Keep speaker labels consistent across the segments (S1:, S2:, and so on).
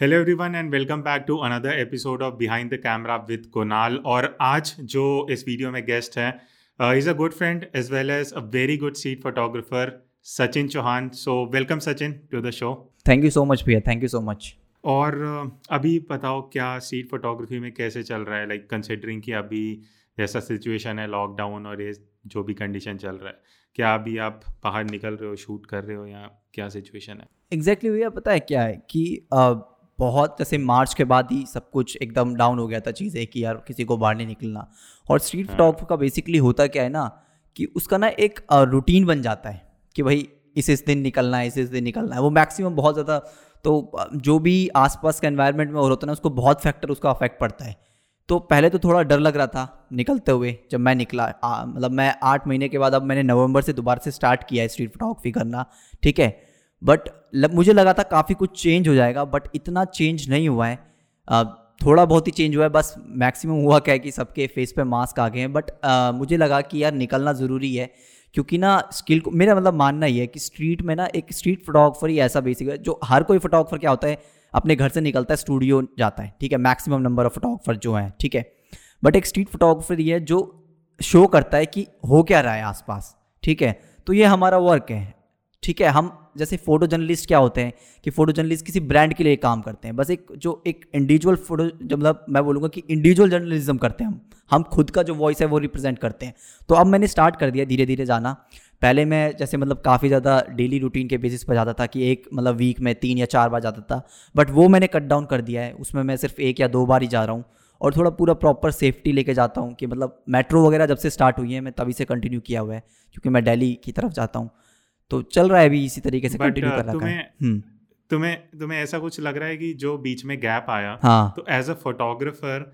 S1: Hello everyone and welcome back to another episode of behind the camera with Kunal और आज जो इस video में गेस्ट है is a good friend as well as a very good street photographer Sachin Chauhan so welcome Sachin to the show
S2: thank you so much भैया thank you so much
S1: और uh, अभी बताओ क्या street photography में कैसे चल रहा है? लाइक like, कंसिडरिंग कि अभी जैसा सिचुएशन है लॉकडाउन और ये जो भी कंडीशन चल रहा है क्या अभी आप बाहर निकल रहे हो शूट कर रहे हो या क्या सिचुएशन है?
S2: एग्जैक्टली exactly भैया पता है क्या है कि uh, बहुत जैसे मार्च के बाद ही सब कुछ एकदम डाउन हो गया था चीज़ें कि यार किसी को बाहर नहीं निकलना। और स्ट्रीट फोटोग्राफी हाँ। का बेसिकली होता क्या है ना कि उसका ना एक रूटीन बन जाता है कि भाई इस इस दिन निकलना है इस इस दिन निकलना है। वो मैक्सिमम बहुत ज़्यादा तो जो भी आसपास का एनवायरनमेंट में हो रहा होता है ना उसको बहुत फैक्टर उसका अफेक्ट पड़ता है। तो पहले तो थोड़ा डर लग रहा था निकलते हुए जब मैं निकला। मतलब मैं आठ महीने के बाद अब मैंने नवंबर से दोबारा से स्टार्ट किया है स्ट्रीट फोटोग्राफी करना ठीक है? बट मुझे लगा था काफ़ी कुछ चेंज हो जाएगा बट इतना चेंज नहीं हुआ है। आ, थोड़ा बहुत ही चेंज हुआ है बस मैक्सिमम हुआ क्या है कि सबके फेस पे मास्क आ गए हैं। बट मुझे लगा कि यार निकलना ज़रूरी है क्योंकि ना स्किल को मेरा मतलब मानना ही है कि स्ट्रीट में ना एक स्ट्रीट फोटोग्राफर ही ऐसा बेसिक है जो हर कोई फोटोग्राफर क्या होता है अपने घर से निकलता है स्टूडियो जाता है, ठीक है? मैक्सिमम नंबर ऑफ़ फोटोग्राफर जो हैं, ठीक है? बट एक स्ट्रीट फोटोग्राफर ये है जो शो करता है कि हो क्या रहा है आसपास, ठीक है? तो ये हमारा वर्क है, ठीक है? हम जैसे फ़ोटो जर्नलिस्ट क्या होते हैं कि फ़ोटो जर्नलिस्ट किसी ब्रांड के लिए काम करते हैं। बस एक जो एक इंडिविजुअल फ़ोटो मतलब मैं बोलूँगा कि इंडिविजुअल जर्नलिज्म करते हैं हम। हम खुद का जो वॉइस है वो रिप्रेजेंट करते हैं। तो अब मैंने स्टार्ट कर दिया धीरे धीरे जाना। पहले मैं जैसे मतलब काफ़ी ज़्यादा डेली रूटीन के बेसिस पर जाता था कि एक मतलब वीक में तीन या चार बार जाता था बट वो मैंने कट डाउन कर दिया है। उसमें मैं सिर्फ़ एक या दो बार ही जा रहा हूँ और थोड़ा पूरा प्रॉपर सेफ्टी लेके जाता हूँ कि मतलब मेट्रो वगैरह जब से स्टार्ट हुई है मैं तभी से कंटिन्यू किया हुआ है क्योंकि मैं दिल्ली की तरफ़ जाता हूँ। तो चल रहा है अभी इसी तरीके से कंटिन्यू uh, कर रहा है हम्म।
S1: तुम्हें तुम्हें ऐसा कुछ लग रहा है कि जो बीच में गैप आया
S2: हाँ।
S1: तो एज अ फोटोग्राफर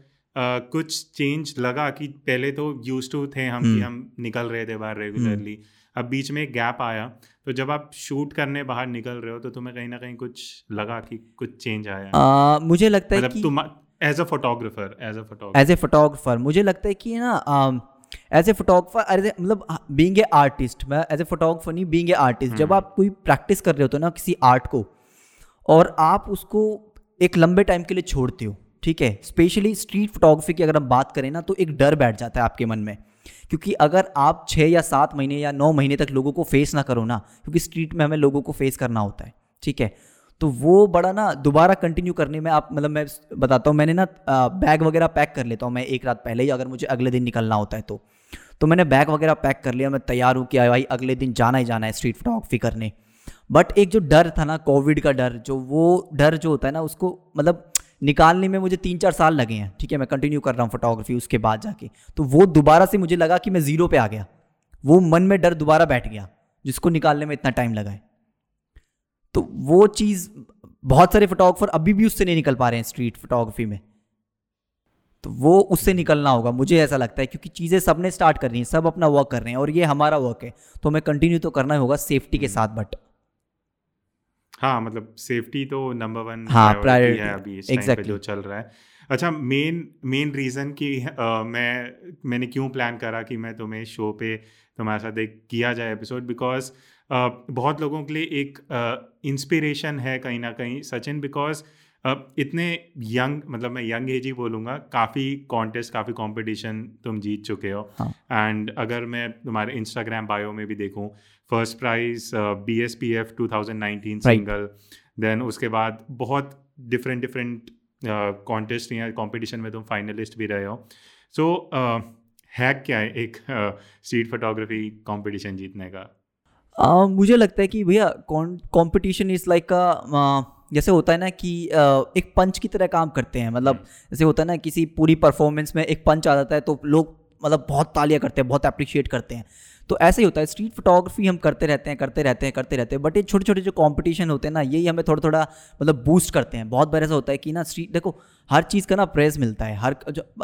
S1: कुछ चेंज लगा कि पहले तो यूज़ टू थे हम कि हम्म। हम निकल रहे थे बाहर रेगुलरली अब बीच में एक गैप आया तो जब आप शूट करने बाहर निकल रहे हो तो तुम्हें कहीं ना कहीं कुछ लगा कि कुछ चेंज आया
S2: आ, मुझे लगता है मतलब कि
S1: तुम as a photographer as a photographer
S2: as a photographer मुझे लगता है कि ना as a photographer as a मतलब बींग ए आर्टिस्ट मैं एज ए फोटोग्राफर नहीं बींग ए आर्टिस्ट जब आप कोई प्रैक्टिस कर रहे होते हो ना किसी आर्ट को और आप उसको एक लंबे टाइम के लिए छोड़ते हो ठीक है? स्पेशली स्ट्रीट फोटोग्राफी की अगर हम बात करें ना तो एक डर बैठ जाता है आपके मन में। क्योंकि अगर आप छः या सात महीने या नौ महीने तक लोगों को फेस ना करो ना, क्योंकि स्ट्रीट में हमें लोगों को फेस करना होता है, ठीक है? तो वो बड़ा ना दोबारा कंटिन्यू करने में आप मतलब मैं बताता हूँ, मैंने ना बैग वगैरह पैक कर लेता हूँ मैं एक रात पहले ही, अगर मुझे अगले दिन निकलना होता है तो। तो मैंने बैग वगैरह पैक कर लिया, मैं तैयार हूँ कि भाई अगले दिन जाना ही जाना है स्ट्रीट फोटोग्राफी करने। बट एक जो डर था ना कोविड का डर, जो वो डर जो होता है ना, उसको मतलब निकालने में मुझे तीन चार साल लगे हैं। ठीक है, मैं कंटिन्यू कर रहा हूँ फोटोग्राफी उसके बाद जाके। तो वो दोबारा से मुझे लगा कि मैं ज़ीरो पे आ गया। वो मन में डर दोबारा बैठ गया, जिसको निकालने में इतना टाइम लगा है। तो वो चीज़, बहुत सारे फोटोग्राफर अभी भी उससे नहीं निकल पा रहे हैं स्ट्रीट फोटोग्राफी में। तो वो उससे निकलना होगा, मुझे ऐसा लगता है, क्योंकि चीज़ें सबने स्टार्ट कर रही हैं, सब अपना वर्क कर रहे हैं, और ये हमारा वर्क है। तो हमें कंटिन्यू तो करना होगा सेफ्टी के साथ बट
S1: हाँ मतलब सेफ्टी तो नंबर वन
S2: हाँ
S1: प्रायोरिटी है अभी इस टाइम पे जो चल रहा है। अच्छा मेन मेन रीज़न कि आ, मैं मैंने क्यों प्लान करा कि मैं तुम्हें शो पे तुम्हारे साथ एक किया जाए एपिसोड बिकॉज़ बहुत लोगों के लिए एक इंस्पिरेशन है कहीं ना कहीं सचिन बिकॉज़ अब इतने यंग मतलब मैं यंग एज ही बोलूँगा काफ़ी कॉन्टेस्ट काफ़ी कंपटीशन तुम जीत चुके हो। एंड हाँ. अगर मैं तुम्हारे इंस्टाग्राम बायो में भी देखूँ first prize B S P F two thousand nineteen single then उसके बाद बहुत डिफरेंट डिफरेंट कॉन्टेस्ट या कॉम्पिटिशन में तुम फाइनलिस्ट भी रहे हो। सो so, uh, क्या है एक स्ट्रीट फोटोग्राफी कॉम्पिटिशन जीतने का?
S2: uh, मुझे लगता है कि भैया कॉम्पिटिशन इज़ लाइक जैसे होता है ना कि एक पंच की तरह काम करते हैं मतलब हम्म। जैसे होता है ना किसी पूरी परफॉर्मेंस में एक पंच आ जाता है तो लोग मतलब बहुत तालियाँ करते हैं बहुत अप्रिशिएट करते हैं तो ऐसे ही होता है। स्ट्रीट फोटोग्राफी हम करते रहते हैं, करते रहते हैं, करते रहते हैं बट ये छोटे छोटे जो कॉम्पिटिशन होते हैं ना, यही हमें थोड़ा थोड़ा मतलब बूस्ट करते हैं। बहुत बार ऐसा होता है कि ना स्ट्रीट देखो, हर चीज़ का ना प्रेज मिलता है। हर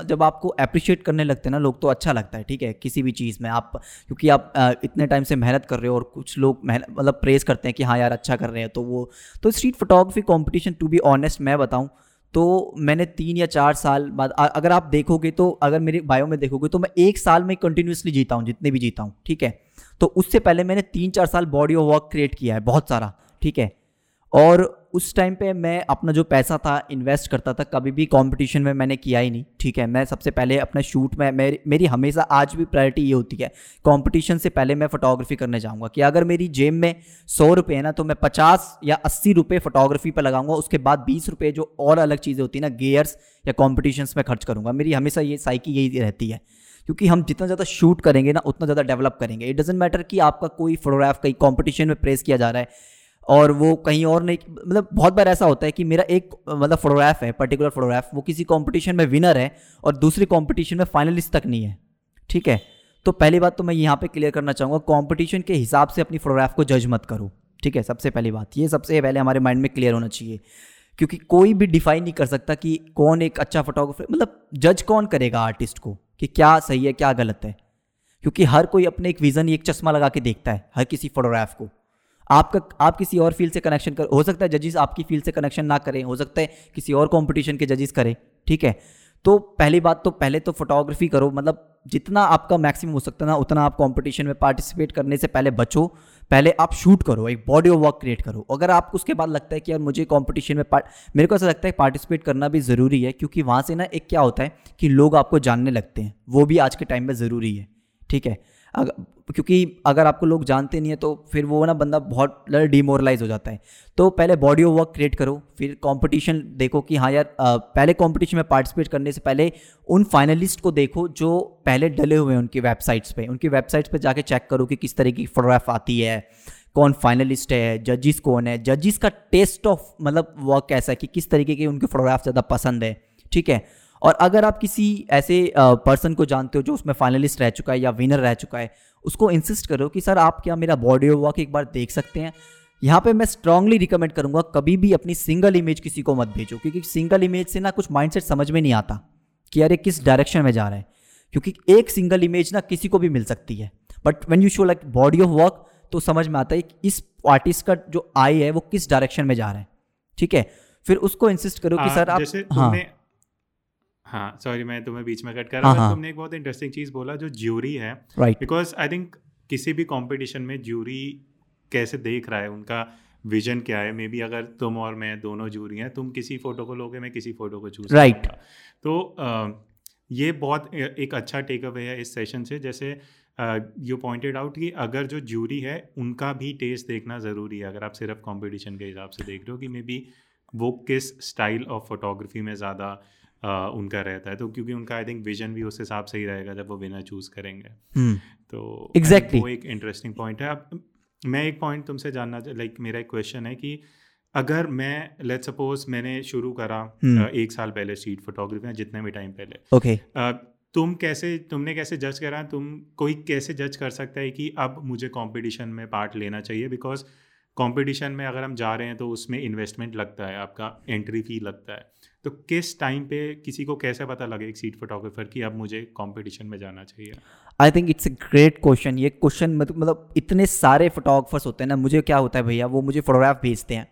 S2: जब आपको अप्रिशिएट करने लगते हैं ना लोग तो अच्छा लगता है, ठीक है? किसी भी चीज़ में आप, क्योंकि आप इतने टाइम से मेहनत कर रहे हो और कुछ लोग मेहनत मतलब प्रेज करते हैं कि हाँ यार अच्छा कर रहे हैं तो वो तो street photography competition to be honest मैं बताऊँ तो मैंने तीन या चार साल बाद अगर आप देखोगे तो अगर मेरे बायो में देखोगे तो मैं एक साल में कंटिन्यूसली जीता हूँ, जितने भी जीता हूँ, ठीक है? तो उससे पहले मैंने तीन चार साल बॉडी ऑफ़ वर्क क्रिएट किया है, बहुत सारा, ठीक है? और उस टाइम पे मैं अपना जो पैसा था इन्वेस्ट करता था, कभी भी कंपटीशन में मैंने किया ही नहीं, ठीक है? मैं सबसे पहले अपना शूट में मेरी मेरी हमेशा आज भी प्रायोरिटी ये होती है कंपटीशन से पहले मैं फोटोग्राफी करने जाऊँगा कि अगर मेरी जेब में सौ रुपये है ना तो मैं पचास या अस्सी रुपये फोटोग्राफी पर लगाऊँगा, उसके बाद बीस रुपये जो और अलग चीज़ें होती ना गेयर्स या कॉम्पिटिशन्स में खर्च करूँगा। मेरी हमेशा ये साइकी यही रहती है, क्योंकि हम जितना ज़्यादा शूट करेंगे ना, उतना ज़्यादा डेवलप करेंगे। इट डजेंट मैटर कि आपका कोई फोटोग्राफ कहीं कॉम्पिटिशन में प्रेस किया जा रहा है और वो कहीं और नहीं मतलब बहुत बार ऐसा होता है कि मेरा एक मतलब फोटोग्राफ है पर्टिकुलर फोटोग्राफ वो किसी कंपटीशन में विनर है और दूसरी कंपटीशन में फाइनलिस्ट तक नहीं है, ठीक है? तो पहली बात तो मैं यहाँ पे क्लियर करना चाहूँगा कंपटीशन के हिसाब से अपनी फोटोग्राफ को जज मत करो, ठीक है? सबसे पहली बात, ये सबसे पहले हमारे माइंड में क्लियर होना चाहिए, क्योंकि कोई भी डिफाइन नहीं कर सकता कि कौन एक अच्छा फोटोग्राफर मतलब जज कौन करेगा आर्टिस्ट को कि क्या सही है, क्या गलत है? क्योंकि हर कोई अपने एक विज़न एक चश्मा लगा के देखता है, हर किसी फोटोग्राफ को। आपका, आप किसी और फ़ील्ड से कनेक्शन कर, हो सकता है जजिस आपकी फ़ील्ड से कनेक्शन ना करें, हो सकता है किसी और कंपटीशन के जजेस करें, ठीक है? तो पहली बात तो पहले तो फोटोग्राफी करो मतलब जितना आपका मैक्सिमम हो सकता है ना, उतना आप कंपटीशन में पार्टिसिपेट करने से पहले बचो, पहले आप शूट करो, एक बॉडी ऑफ़ वर्क क्रिएट करो। अगर आपको उसके बाद लगता है कि यार मुझे कंपटीशन में पार्ट मेरे को ऐसा लगता है पार्टिसिपेट करना भी ज़रूरी है, क्योंकि वहाँ से ना एक क्या होता है कि लोग आपको जानने लगते हैं, वो भी आज के टाइम में ज़रूरी है, ठीक है? क्योंकि अगर आपको लोग जानते नहीं है तो फिर वो ना बंदा बहुत डिमोरलाइज हो जाता है। तो पहले बॉडी ऑफ़ वर्क क्रिएट करो, फिर कंपटीशन देखो कि हाँ यार पहले कंपटीशन में पार्टिसिपेट करने से पहले उन फाइनलिस्ट को देखो जो पहले डले हुए हैं उनकी वेबसाइट्स पे। उनकी वेबसाइट्स पे जाके चेक करो कि किस तरह की फोटोग्राफ आती है, कौन फाइनलिस्ट है जजिस कौन है। जजिस का टेस्ट ऑफ़ मतलब वर्क कैसा है कि किस तरीके की उनकी फोटोग्राफ ज़्यादा पसंद है, ठीक है? और अगर आप किसी ऐसे पर्सन को जानते हो जो उसमें फाइनलिस्ट रह चुका है या विनर रह चुका है उसको इंसिस्ट करो कि सर आप क्या मेरा बॉडी वर्क एक बार देख सकते हैं? यहाँ पे मैं स्ट्रांगली रिकमेंड करूँगा कभी भी अपनी सिंगल इमेज किसी को मत भेजो क्योंकि सिंगल इमेज से ना कुछ माइंडसेट समझ में नहीं आता कि यार ये किस डायरेक्शन में जा रहा है? क्योंकि एक सिंगल इमेज ना किसी को भी मिल सकती है। But when you show like body of work तो समझ में आता है कि इस आर्टिस्ट का जो आई है वो किस डायरेक्शन में जा रहा है। ठीक है? फिर उसको इंसिस्ट करो कि सर आप हाँ।
S1: हाँ सॉरी मैं तुम्हें बीच में कट कर रहा हूँ हाँ. तुमने एक बहुत इंटरेस्टिंग चीज़ बोला जो ज्यूरी है। राइट बिकॉज़ आई थिंक किसी भी कंपटीशन में ज्यूरी कैसे देख रहा है उनका विजन क्या है? मे बी अगर तुम और मैं दोनों जूरी हैं तुम किसी फ़ोटो को लोगे मैं किसी फ़ोटो को चूज़
S2: राइट
S1: तो आ, ये बहुत एक अच्छा टेक अवे है इस सेशन से। जैसे यू पॉइंटेड आउट कि अगर जो जूरी है उनका भी टेस्ट देखना ज़रूरी है। अगर आप सिर्फ़ कंपटीशन के हिसाब से देख रहे हो कि मे बी वो किस स्टाइल ऑफ़ फोटोग्राफी में ज़्यादा उनका रहता है तो क्योंकि उनका आई थिंक विजन भी उस हिसाब से ही रहेगा जब वो विनर चूज़ करेंगे
S2: hmm.
S1: तो
S2: exactly.
S1: वो एक इंटरेस्टिंग पॉइंट है अब मैं एक पॉइंट तुमसे जानना लाइक मेरा एक क्वेश्चन है कि अगर मैं लेट सपोज़ मैंने शुरू करा hmm. एक साल पहले स्ट्रीट फोटोग्राफी जितने भी टाइम पहले
S2: ओके
S1: okay. तुम कैसे तुमने कैसे जज करा तुम कोई कैसे जज कर सकता है कि अब मुझे कंपटीशन में पार्ट लेना चाहिए बिकॉज़ कंपटीशन में अगर हम जा रहे हैं तो उसमें इन्वेस्टमेंट लगता है आपका एंट्री फ़ी लगता है तो किस टाइम पे किसी को कैसे पता लगे एक सीट फोटोग्राफर कि अब मुझे कंपटीशन में जाना चाहिए?
S2: I think it's a great question ये क्वेश्चन मतलब इतने सारे फोटोग्राफर्स होते हैं ना, मुझे क्या होता है भैया? वो मुझे फोटोग्राफ भेजते हैं।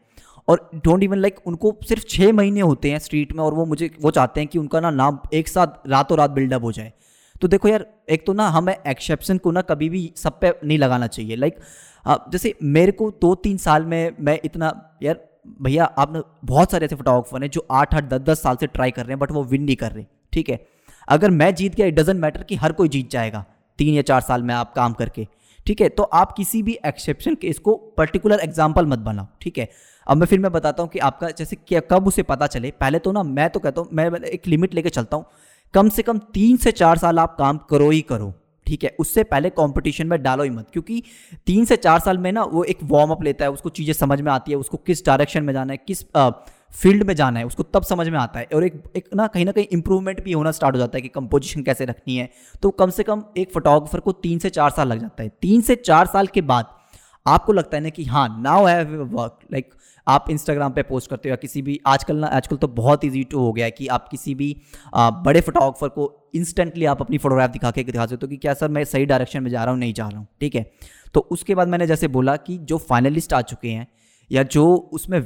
S2: और डोंट इवन लाइक उनको सिर्फ़ छः महीने होते हैं स्ट्रीट में और वो मुझे, वो चाहते हैं कि उनका ना नाम एक साथ रातों रात बिल्डअप हो जाए। तो देखो यार, एक तो ना हमें एक्सेप्शन को ना कभी भी सब पे नहीं लगाना चाहिए। लाइक जैसे मेरे को दो तीन साल में मैं इतना, यार भैया आप बहुत सारे ऐसे फोटोग्राफर हैं जो आठ आठ, दस दस साल से ट्राई कर रहे हैं बट वो विन नहीं कर रहे, ठीक है? अगर मैं जीत गया इट डजेंट मैटर कि हर कोई जीत जाएगा, तीन या चार साल में आप काम करके, ठीक है? तो आप किसी भी एक्सेप्शन केस को पर्टिकुलर एग्ज़ाम्पल मत बनाओ, ठीक है? अब मैं फिर मैं बताता हूँ कि आपका जैसे क्या कब उसे पता चले, पहले तो ना मैं तो कहता हूँ, मैं एक लिमिट लेके चलता हूँ, कम से कम तीन से चार साल आप काम करो ही करो ठीक है, उससे पहले कंपटीशन में डालो ही मत, क्योंकि तीन से चार साल में ना वो एक वार्म अप लेता है, उसको चीज़ें समझ में आती है, उसको किस डायरेक्शन में जाना है, किस फ़ील्ड में जाना है, उसको तब समझ में आता है। और एक एक ना कहीं ना कहीं इंप्रूवमेंट भी होना स्टार्ट हो जाता है कि कंपोजिशन कैसे रखनी है। तो कम से कम एक फोटोग्राफर को तीन से चार साल लग जाता है। तीन से चार साल के बाद आपको लगता है ना कि हाँ नाउ हैव वर्क लाइक आप इंस्टाग्राम पे पोस्ट करते हो या किसी भी आजकल ना आजकल तो बहुत ईजी टू हो गया है कि आप किसी भी आ, बड़े फोटोग्राफर को इंस्टेंटली आप अपनी फोटोग्राफ दिखा के दिखा सकते हो कि क्या सर मैं सही डायरेक्शन में जा रहा हूँ नहीं जा रहा हूँ ठीक है? तो उसके बाद मैंने जैसे बोला कि जो फाइनलिस्ट आ चुके हैं या जो उसमें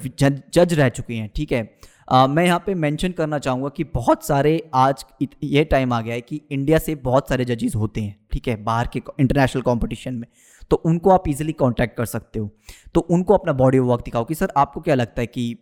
S2: जज रह चुके हैं ठीक है? आ, मैं यहाँ पे मेंशन करना चाहूँगा कि बहुत सारे आज ये टाइम आ गया है कि इंडिया से बहुत सारे जजेस होते हैं ठीक है? बाहर के इंटरनेशनल कंपटीशन में। तो उनको आप इजीली कांटेक्ट कर सकते हो। तो उनको अपना बॉडी वर्क दिखाओ कि, सर, आपको क्या लगता है कि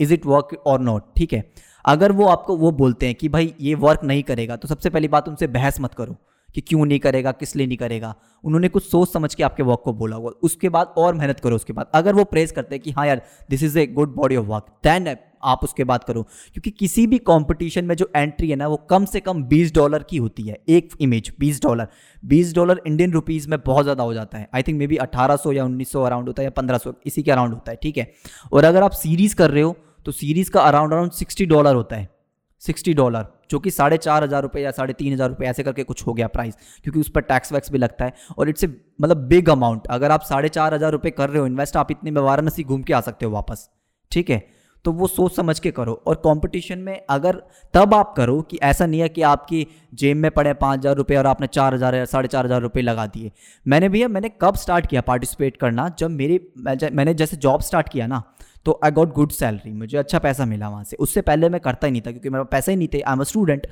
S2: इज़ इट वर्क और नॉट ठीक है? अगर वो आपको, वो बोलते हैं कि, भाई, ये वर्क नहीं करेगा तो सबसे पहली बात उनसे बहस मत करो कि क्यों नहीं करेगा, किस लिए नहीं करेगा। उन्होंने कुछ सोच समझ के आपके वर्क को बोला होगा। उसके बाद और मेहनत करो उसके बाद। अगर वो प्रेस करते हैं कि हाँ यार this is a good body of work than आप उसके बाद करो, क्योंकि किसी भी कंपटीशन में जो एंट्री है ना, वो कम से कम 20 डॉलर की होती है, एक image 20 dollar 20 dollar Indian rupees में बहुत ज़्यादा हो जाता है। आई थिंक मे बी अठारह सौ या 1900 अराउंड होता है या 1500 इसी के अराउंड होता है, ठीक है? और अगर आप सीरीज़ कर रहे हो तो सीरीज़ का अराउंड अराउंड सिक्सटी डॉलर होता है। सिक्सटी डॉलर जो कि साढ़े चार हज़ार रुपये या साढ़े तीन हज़ार रुपये ऐसे करके कुछ हो गया प्राइस क्योंकि उस पर टैक्स वैक्स भी लगता है। और इट्स ए मतलब बिग अमाउंट अगर आप साढ़े चार हज़ार रुपये कर रहे हो इन्वेस्ट आप इतने में वाराणसी घूम के आ सकते हो वापस, ठीक है? तो वो सोच समझ के करो। और कंपटीशन में अगर तब आप करो कि ऐसा नहीं है कि आपकी जेब में पड़े पाँच हज़ार रुपये और आपने चार हज़ार साढ़े चार हज़ार रुपये लगा दिए। मैंने भैया, मैंने कब स्टार्ट किया पार्टिसिपेट करना? जब मेरी मैंने जैसे जॉब स्टार्ट किया ना तो आई गॉट गुड सैलरी मुझे अच्छा पैसा मिला वहाँ से। उससे पहले मैं करता ही नहीं था, क्योंकि मेरे पैसे ही नहीं थे। आई एम अ स्टूडेंट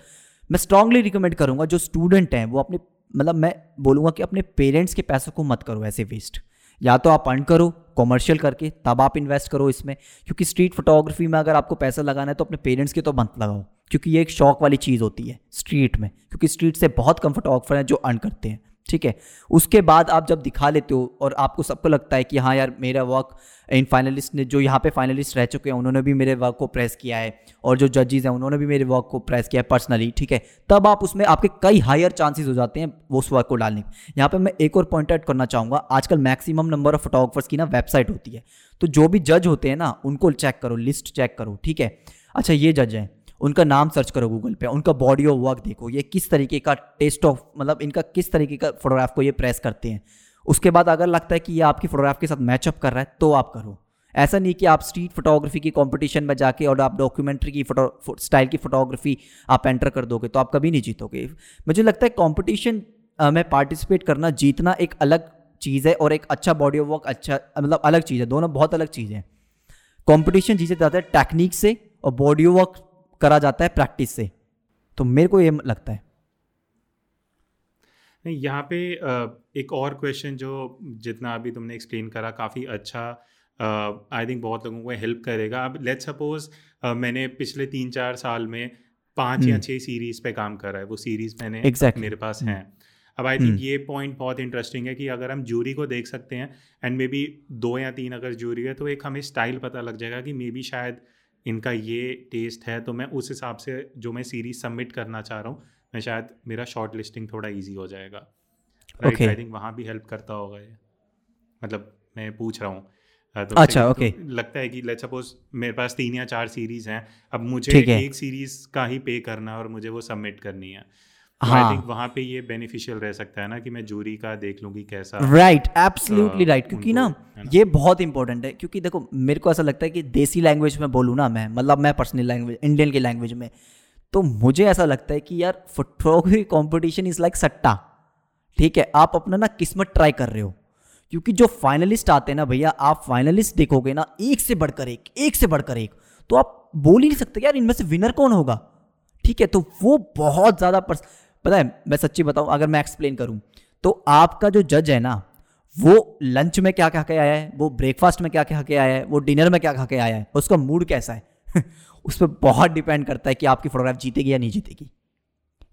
S2: मैं स्ट्रांगली रिकमेंड करूँगा, जो स्टूडेंट हैं, वो अपने मतलब मैं बोलूँगा कि अपने पेरेंट्स के पैसों को मत करो, ऐसे वेस्ट या तो आप अर्न करो कॉमर्शियल करके, तब आप इन्वेस्ट करो इसमें। क्योंकि स्ट्रीट फोटोग्राफी में अगर आपको पैसा लगाना है तो अपने पेरेंट्स के तो मत लगाओ। क्योंकि ये एक शौक वाली चीज़ होती है स्ट्रीट में। क्योंकि स्ट्रीट से बहुत कम फोटोग्राफर हैं जो अर्न करते हैं। ठीक है? उसके बाद आप जब दिखा लेते हो और आपको सबको लगता है कि हाँ यार, मेरा वर्क इन फाइनलिस्ट ने जो यहाँ पे फाइनलिस्ट रह चुके हैं, उन्होंने भी मेरे वर्क को प्रेस किया है और जो जजेज हैं, उन्होंने भी मेरे वर्क को प्रेस किया है पर्सनली ठीक है? तब आप उसमें आपके कई हायर चांसेस हो जाते हैं वो उस वर्क को डालने यहाँ पर मैं एक और पॉइंट आउट करना चाहूँगा, आजकल मैक्सिमम नंबर ऑफ़ फोटोग्राफर्स की ना वेबसाइट होती है। तो जो भी जज होते हैं ना, उनको चेक करो लिस्ट चेक करो, ठीक है? अच्छा ये जज हैं। उनका नाम सर्च करो गूगल पे, उनका बॉडी ऑफ़ वर्क देखो, ये किस तरीके का टेस्ट ऑफ़ मतलब इनका किस तरीके का फोटोग्राफ को ये प्रेस करते हैं। उसके बाद अगर लगता है कि ये आपकी फोटोग्राफ के साथ मैचअप कर रहा है तो आप करो। ऐसा नहीं कि आप स्ट्रीट फोटोग्राफी की कंपटीशन में जाके और आप डॉक्यूमेंट्री की फ़ोटो स्टाइल की फोटोग्राफी आप एंटर कर दोगे तो आप कभी नहीं जीतोगे। मुझे लगता है कॉम्पिटिशन में पार्टिसिपेट करना जीतना एक अलग चीज़ है और एक अच्छा बॉडी ऑफ़ वर्क अच्छा मतलब अलग चीज़ है, दोनों बहुत अलग चीज़ है। कॉम्पिटिशन जीते जाता है टेक्निक से और बॉडी वर्क करा जाता है प्रैक्टिस से तो मेरे को ये लगता है
S1: नहीं यहाँ पे एक और क्वेश्चन जो जितना अभी तुमने एक्सप्लेन करा काफ़ी अच्छा आई थिंक बहुत लोगों को हेल्प करेगा अब लेट सपोज़ मैंने पिछले तीन चार साल में पाँच या हम्म। छह सीरीज़ पे काम करा है वो सीरीज़ मैंने exactly. मेरे पास हैं हम्म। अब आई थिंक हम्म। ये पॉइंट बहुत इंटरेस्टिंग है कि अगर हम जूरी को देख सकते हैं एंड मे बी दो या तीन अगर जूरी है तो एक हमें स्टाइल पता लग जाएगा कि मे बी शायद इनका ये टेस्ट है तो मैं उस हिसाब से जो मैं सीरीज़ सबमिट करना चाह रहा हूँ मैं शायद मेरा शॉर्ट लिस्टिंग थोड़ा ईजी हो जाएगा। राइट आई थिंक वहाँ भी हेल्प करता होगा ये। मतलब मैं पूछ रहा हूँ।
S2: तो अच्छा ओके
S1: तो लगता है कि लेट्स सपोज़ मेरे पास तीन या चार सीरीज़ हैं अब मुझे एक सीरीज़ का ही पे करना है और मुझे वो सबमिट करनी है। हाँ। थिंक वहाँ पे ये बेनिफिशियल रह सकता है ना कि मैं जूरी का देख लूँ कि कैसा
S2: राइट एब्सोल्युटली राइट क्योंकि ना ये बहुत इंपॉर्टेंट है क्योंकि देखो मेरे को ऐसा लगता है कि देसी लैंग्वेज में बोलूँ ना मैं मतलब मैं पर्सनल लैंग्वेज इंडियन की लैंग्वेज में तो मुझे ऐसा लगता है कि यार फोटोग्राफी कॉम्पिटिशन इज़ लाइक सट्टा ठीक है? आप अपना ना किस्मत ट्राई कर रहे हो क्योंकि जो फाइनलिस्ट आते हैं ना भैया आप फाइनलिस्ट देखोगे ना एक से बढ़कर एक एक से बढ़कर एक तो आप बोल ही नहीं सकते यार इनमें से विनर कौन होगा ठीक है? तो वो बहुत ज़्यादा पता है, मैं सच्ची बताऊँ, अगर मैं एक्सप्लेन करूँ तो आपका जो जज है ना, वो लंच में क्या खा के आया है, वो ब्रेकफास्ट में क्या खा के आया है, वो डिनर में क्या खा के आया है, उसका मूड कैसा है? उस पर बहुत डिपेंड करता है कि आपकी फोटोग्राफ जीतेगी या नहीं जीतेगी।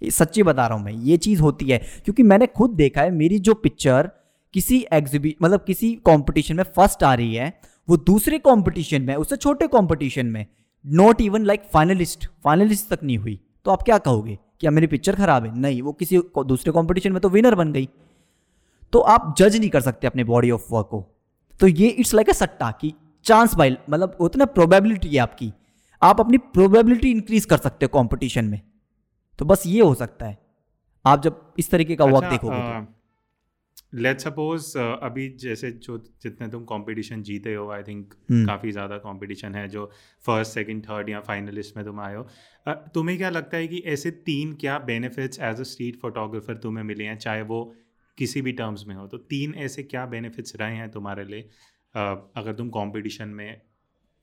S2: ये सच्ची बता रहा हूँ मैं, ये चीज़ होती है, क्योंकि मैंने खुद देखा है, मेरी जो पिक्चर किसी एग्जिबि मतलब किसी कॉम्पिटिशन में फ़र्स्ट आ रही है, वो दूसरे कॉम्पिटिशन में, उससे छोटे कॉम्पिटिशन में not even like finalist finalist तक नहीं हुई। तो आप क्या कहोगे क्या मेरी पिक्चर खराब है? नहीं वो किसी दूसरे कॉम्पिटिशन में तो विनर बन गई। तो आप जज नहीं कर सकते अपने बॉडी ऑफ़ वर्क को। तो ये इट्स लाइक ए सट्टा कि चांस बाई मतलब उतना प्रोबेबिलिटी है आपकी। आप अपनी प्रोबेबिलिटी इंक्रीज कर सकते हो कॉम्पिटिशन में। तो बस ये हो सकता है। आप जब इस तरीके का अच्छा, वर्क देखोगे तो।
S1: लेट सपोज़ uh, अभी जैसे जो जितने तुम कंपटीशन जीते हो आई थिंक. काफ़ी ज़्यादा कंपटीशन है जो फ़र्स्ट सेकंड थर्ड या फाइनलिस्ट में तुम आए हो। uh, तुम्हें क्या लगता है कि ऐसे तीन क्या benefits as a street photographer तुम्हें मिले हैं चाहे वो किसी भी टर्म्स में हो? तो तीन ऐसे क्या बेनिफिट्स रहे हैं तुम्हारे लिए uh, अगर तुम कॉम्पिटिशन में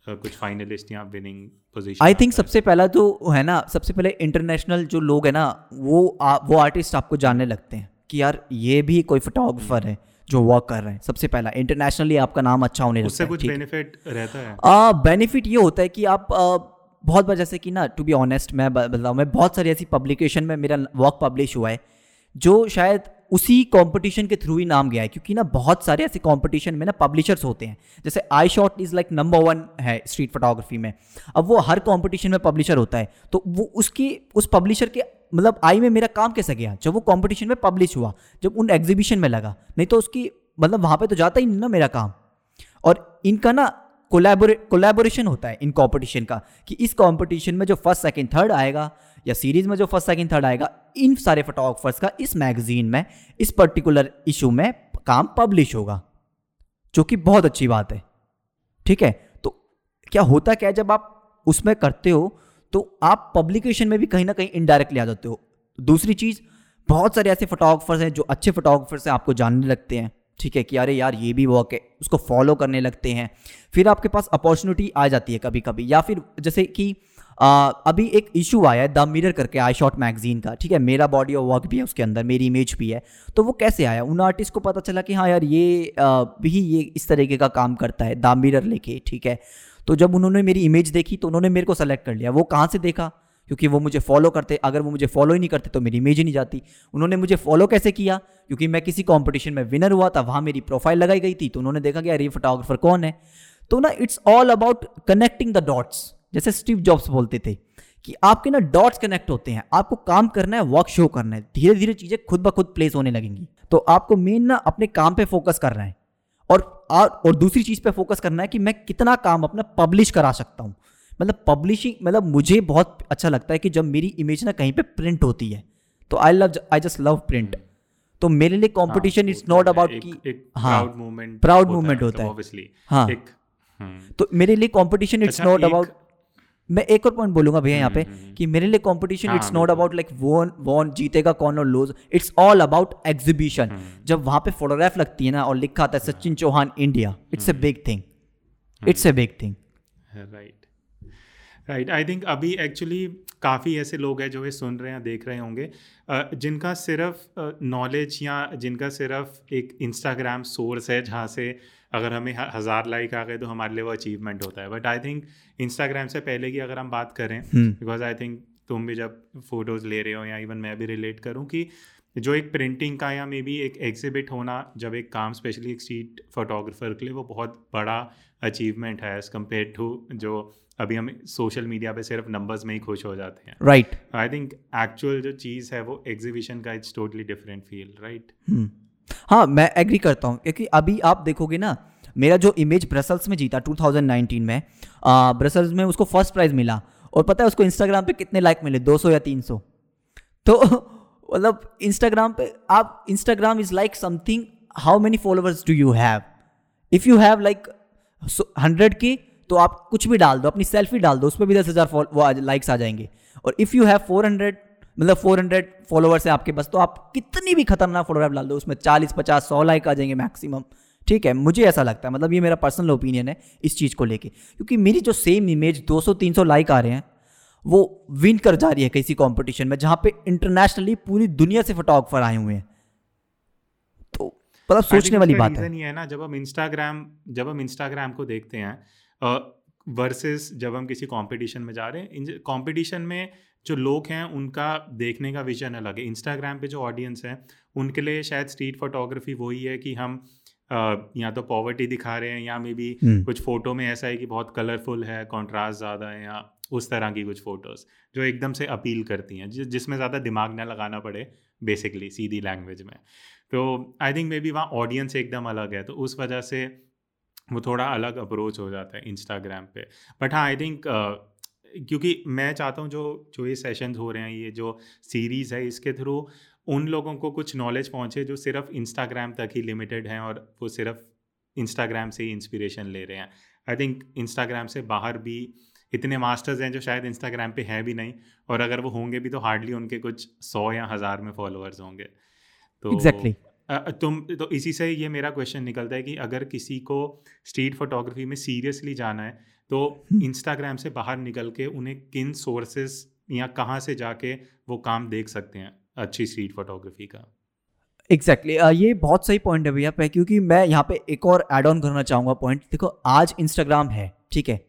S1: कुछ फाइनलिस्ट या विनिंग पोजीशन
S2: आई थिंक सबसे पहला तो है ना सबसे पहले इंटरनेशनल जो लोग हैं ना वो आ, वो आर्टिस्ट आपको जानने लगते हैं। कि यार ये भी कोई फोटोग्राफर है जो वर्क कर रहे हैं। सबसे पहला इंटरनेशनली आपका नाम अच्छा होने
S1: उससे कुछ बेनिफिट रहता
S2: है? बेनिफिट ये होता है कि आप आ, बहुत बार जैसे कि ना टू बी ऑनेस्ट मैं बताऊँ मैं बहुत सारी ऐसी पब्लिकेशन में मेरा वर्क पब्लिश हुआ है जो शायद उसी कंपटीशन के थ्रू ही नाम गया है, क्योंकि ना बहुत सारे ऐसे कंपटीशन में ना पब्लिशर्स होते हैं। जैसे I shot is like number one है स्ट्रीट फोटोग्राफी में। अब वो हर कंपटीशन में पब्लिशर होता है तो वो उसकी, उस पब्लिशर के मतलब आई में मेरा काम कैसे गया? जब वो कंपटीशन में पब्लिश हुआ, जब उन एग्जीबिशन में लगा, नहीं तो उसकी मतलब वहाँ पर तो जाता ही नहीं ना मेरा काम। और इनका ना कोलेबोरे कोलेबोरेशन होता है इन कॉम्पिटिशन का, कि इस कॉम्पिटिशन में जो फ़र्स्ट सेकंड थर्ड आएगा या सीरीज़ में जो फ़र्स्ट सेकंड थर्ड आएगा, इन सारे फोटोग्राफर्स का इस मैगजीन में, इस पर्टिकुलर इशू में काम पब्लिश होगा, जो कि बहुत अच्छी बात है। ठीक है? तो क्या होता क्या है, जब आप उसमें करते हो तो आप पब्लिकेशन में भी कहीं ना कहीं इनडायरेक्टली आ जाते हो। दूसरी चीज़, बहुत सारे ऐसे फोटोग्राफर्स हैं, जो अच्छे फोटोग्राफर्स हैं, आपको जानने लगते हैं। ठीक है कि अरे यार, ये भी वर्क है, उसको फॉलो करने लगते हैं। फिर आपके पास अपॉर्चुनिटी आ जाती है कभी कभी या फिर जैसे कि अभी एक इशू आया है द मिरर करके आई शॉट मैगजीन का ठीक है? मेरा बॉडी और वर्क भी है उसके अंदर मेरी इमेज भी है। तो वो कैसे आया? उन आर्टिस्ट को पता चला कि हाँ यार ये आ, भी ये इस तरीके का काम करता है द मिरर लेके ठीक है? तो जब उन्होंने मेरी इमेज देखी तो उन्होंने मेरे को सेलेक्ट कर लिया। वो कहाँ से देखा? क्योंकि वो मुझे फॉलो करते अगर वो मुझे फॉलो ही नहीं करते तो मेरी इमेज ही नहीं जाती। उन्होंने मुझे फॉलो कैसे किया? क्योंकि मैं किसी कॉम्पिटिशन में विनर हुआ था वहाँ मेरी प्रोफ़ाइल लगाई गई थी तो उन्होंने देखा कि ये फोटोग्राफर कौन है? तो ना it's all about connecting the dots जैसे स्टीव जॉब्स बोलते थे कि आपके ना डॉट्स कनेक्ट होते हैं आपको काम करना है वर्क शो करना है धीरे धीरे चीज़ें खुद ब खुद प्लेस होने लगेंगी। तो आपको मेन ना अपने काम पे फोकस करना है और और दूसरी चीज़ पे फोकस करना है कि मैं कितना काम अपना पब्लिश करा सकता हूँ। मतलब पब्लिशिंग मतलब मुझे बहुत अच्छा लगता है कि जब मेरी इमेज ना कहीं पे प्रिंट होती है तो I love I just love print तो मेरे लिए कंपटीशन इट्स नॉट अबाउट कि हाँ प्राउड मूवमेंट होता है। तो मेरे लिए कंपटीशन इट्स नॉट अबाउट मैं एक और पॉइंट बोलूँगा भैया यहाँ पे हम्म, हम्म, कि मेरे लिए competition it's not about like won won जीतेगा कौन और lose it's all about exhibition जब वहाँ पे फोटोग्राफ लगती है ना और लिखा आता है Sachin Chauhan India it's a big thing it's a big thing
S1: right right I think अभी एक्चुअली काफ़ी ऐसे लोग हैं जो ये सुन रहे हैं देख रहे होंगे। जिनका सिर्फ़ नॉलेज या जिनका सिर्फ़ एक इंस्टाग्राम सोर्स है जहाँ से अगर हमें हज़ार लाइक आ गए तो हमारे लिए वो अचीवमेंट होता है। बट आई थिंक इंस्टाग्राम से पहले की अगर हम बात करें बिकॉज़ आई थिंक तुम भी जब फ़ोटोज़ ले रहे हो या इवन मैं भी रिलेट करूँ कि जो एक प्रिंटिंग का या मे बी एक एग्जिबिट होना जब एक काम स्पेशली एक स्ट्रीट फोटोग्राफर के लिए वो बहुत बड़ा अचीवमेंट है एज़ कंपेयर टू जो अभी हम सोशल मीडिया पे सिर्फ़ नंबर्स में ही खुश हो जाते हैं।
S2: राइट
S1: आई थिंक एक्चुअल जो चीज़ है वो एग्जीबिशन का it's totally different feel right
S2: हाँ मैं एग्री करता हूँ क्योंकि अभी आप देखोगे ना मेरा जो इमेज ब्रसल्स में जीता 2019 में आ, ब्रसल्स में उसको फ़र्स्ट प्राइज मिला और पता है उसको इंस्टाग्राम पे कितने लाइक मिले? 200 या 300 तो मतलब इंस्टाग्राम पे आप Instagram is like something how many followers do you have if you have like hundred की तो आप कुछ भी डाल दो अपनी सेल्फी डाल दो उस पर भी दस हज़ार लाइक्स आ जाएँगे। और if you have four hundred मतलब फोर हंड्रेड फॉलोवर्स है आपके पास तो आप कितनी भी खतरनाक फोटोग्राफ डाल दो उसमें चालीस पचास सौ लाइक आ जाएँगे मैक्सिमम ठीक है? मुझे ऐसा लगता है मतलब ये मेरा पर्सनल ओपिनियन है इस चीज़ को लेके। क्योंकि मेरी जो सेम इमेज 200-300 लाइक आ रहे हैं वो विन कर जा रही है किसी कंपटीशन में जहाँ पे इंटरनेशनली पूरी दुनिया से फोटोग्राफर आए हुए हैं। तो मतलब सोचने वाली बात है।
S1: नहीं है ना जब हम इंस्टाग्राम जब हम इंस्टाग्राम को देखते हैं वर्सेस जब हम किसी कंपटीशन में जा रहे हैं कंपटीशन में जो लोग हैं उनका देखने का विजन अलग है। इंस्टाग्राम पे जो ऑडियंस है उनके लिए शायद स्ट्रीट फोटोग्राफी वही है कि हम या तो पॉवर्टी दिखा रहे हैं या मे बी हम्म। कुछ फ़ोटो में ऐसा है कि बहुत कलरफुल है कॉन्ट्रास्ट ज़्यादा है या उस तरह की कुछ फ़ोटोज़ जो एकदम से अपील करती हैं जिसमें ज़्यादा दिमाग ना लगाना पड़े बेसिकली सीधी लैंग्वेज में। तो आई थिंक मे बी वहाँ ऑडियंस एकदम अलग है तो उस वजह से वो थोड़ा अलग अप्रोच हो जाता है इंस्टाग्राम पे। बट हाँ आई थिंक क्योंकि मैं चाहता हूँ जो जो ये सेशंस हो रहे हैं, ये जो सीरीज़ है इसके थ्रू उन लोगों को कुछ नॉलेज पहुँचे जो सिर्फ़ इंस्टाग्राम तक ही लिमिटेड हैं और वो सिर्फ़ इंस्टाग्राम से ही इंस्पिरेशन ले रहे हैं आई थिंक इंस्टाग्राम से बाहर भी इतने मास्टर्स हैं जो शायद इंस्टाग्राम पे हैं भी नहीं और अगर वो होंगे भी तो हार्डली उनके कुछ सौ या हज़ार में फॉलोअर्स होंगे
S2: तो एग्जैक्टली exactly.
S1: तुम तो इसी से ये मेरा क्वेश्चन निकलता है कि अगर किसी को स्ट्रीट फोटोग्राफी में सीरियसली जाना है तो इंस्टाग्राम हम्म। से बाहर निकल के उन्हें किन सोर्सेस या कहाँ से जाके वो काम देख सकते हैं अच्छी स्ट्रीट फोटोग्राफी का?
S2: Exactly exactly. uh, ये बहुत सही पॉइंट है भैया पे क्योंकि मैं यहाँ पे एक और एड ऑन करना चाहूँगा पॉइंट देखो आज इंस्टाग्राम है ठीक है?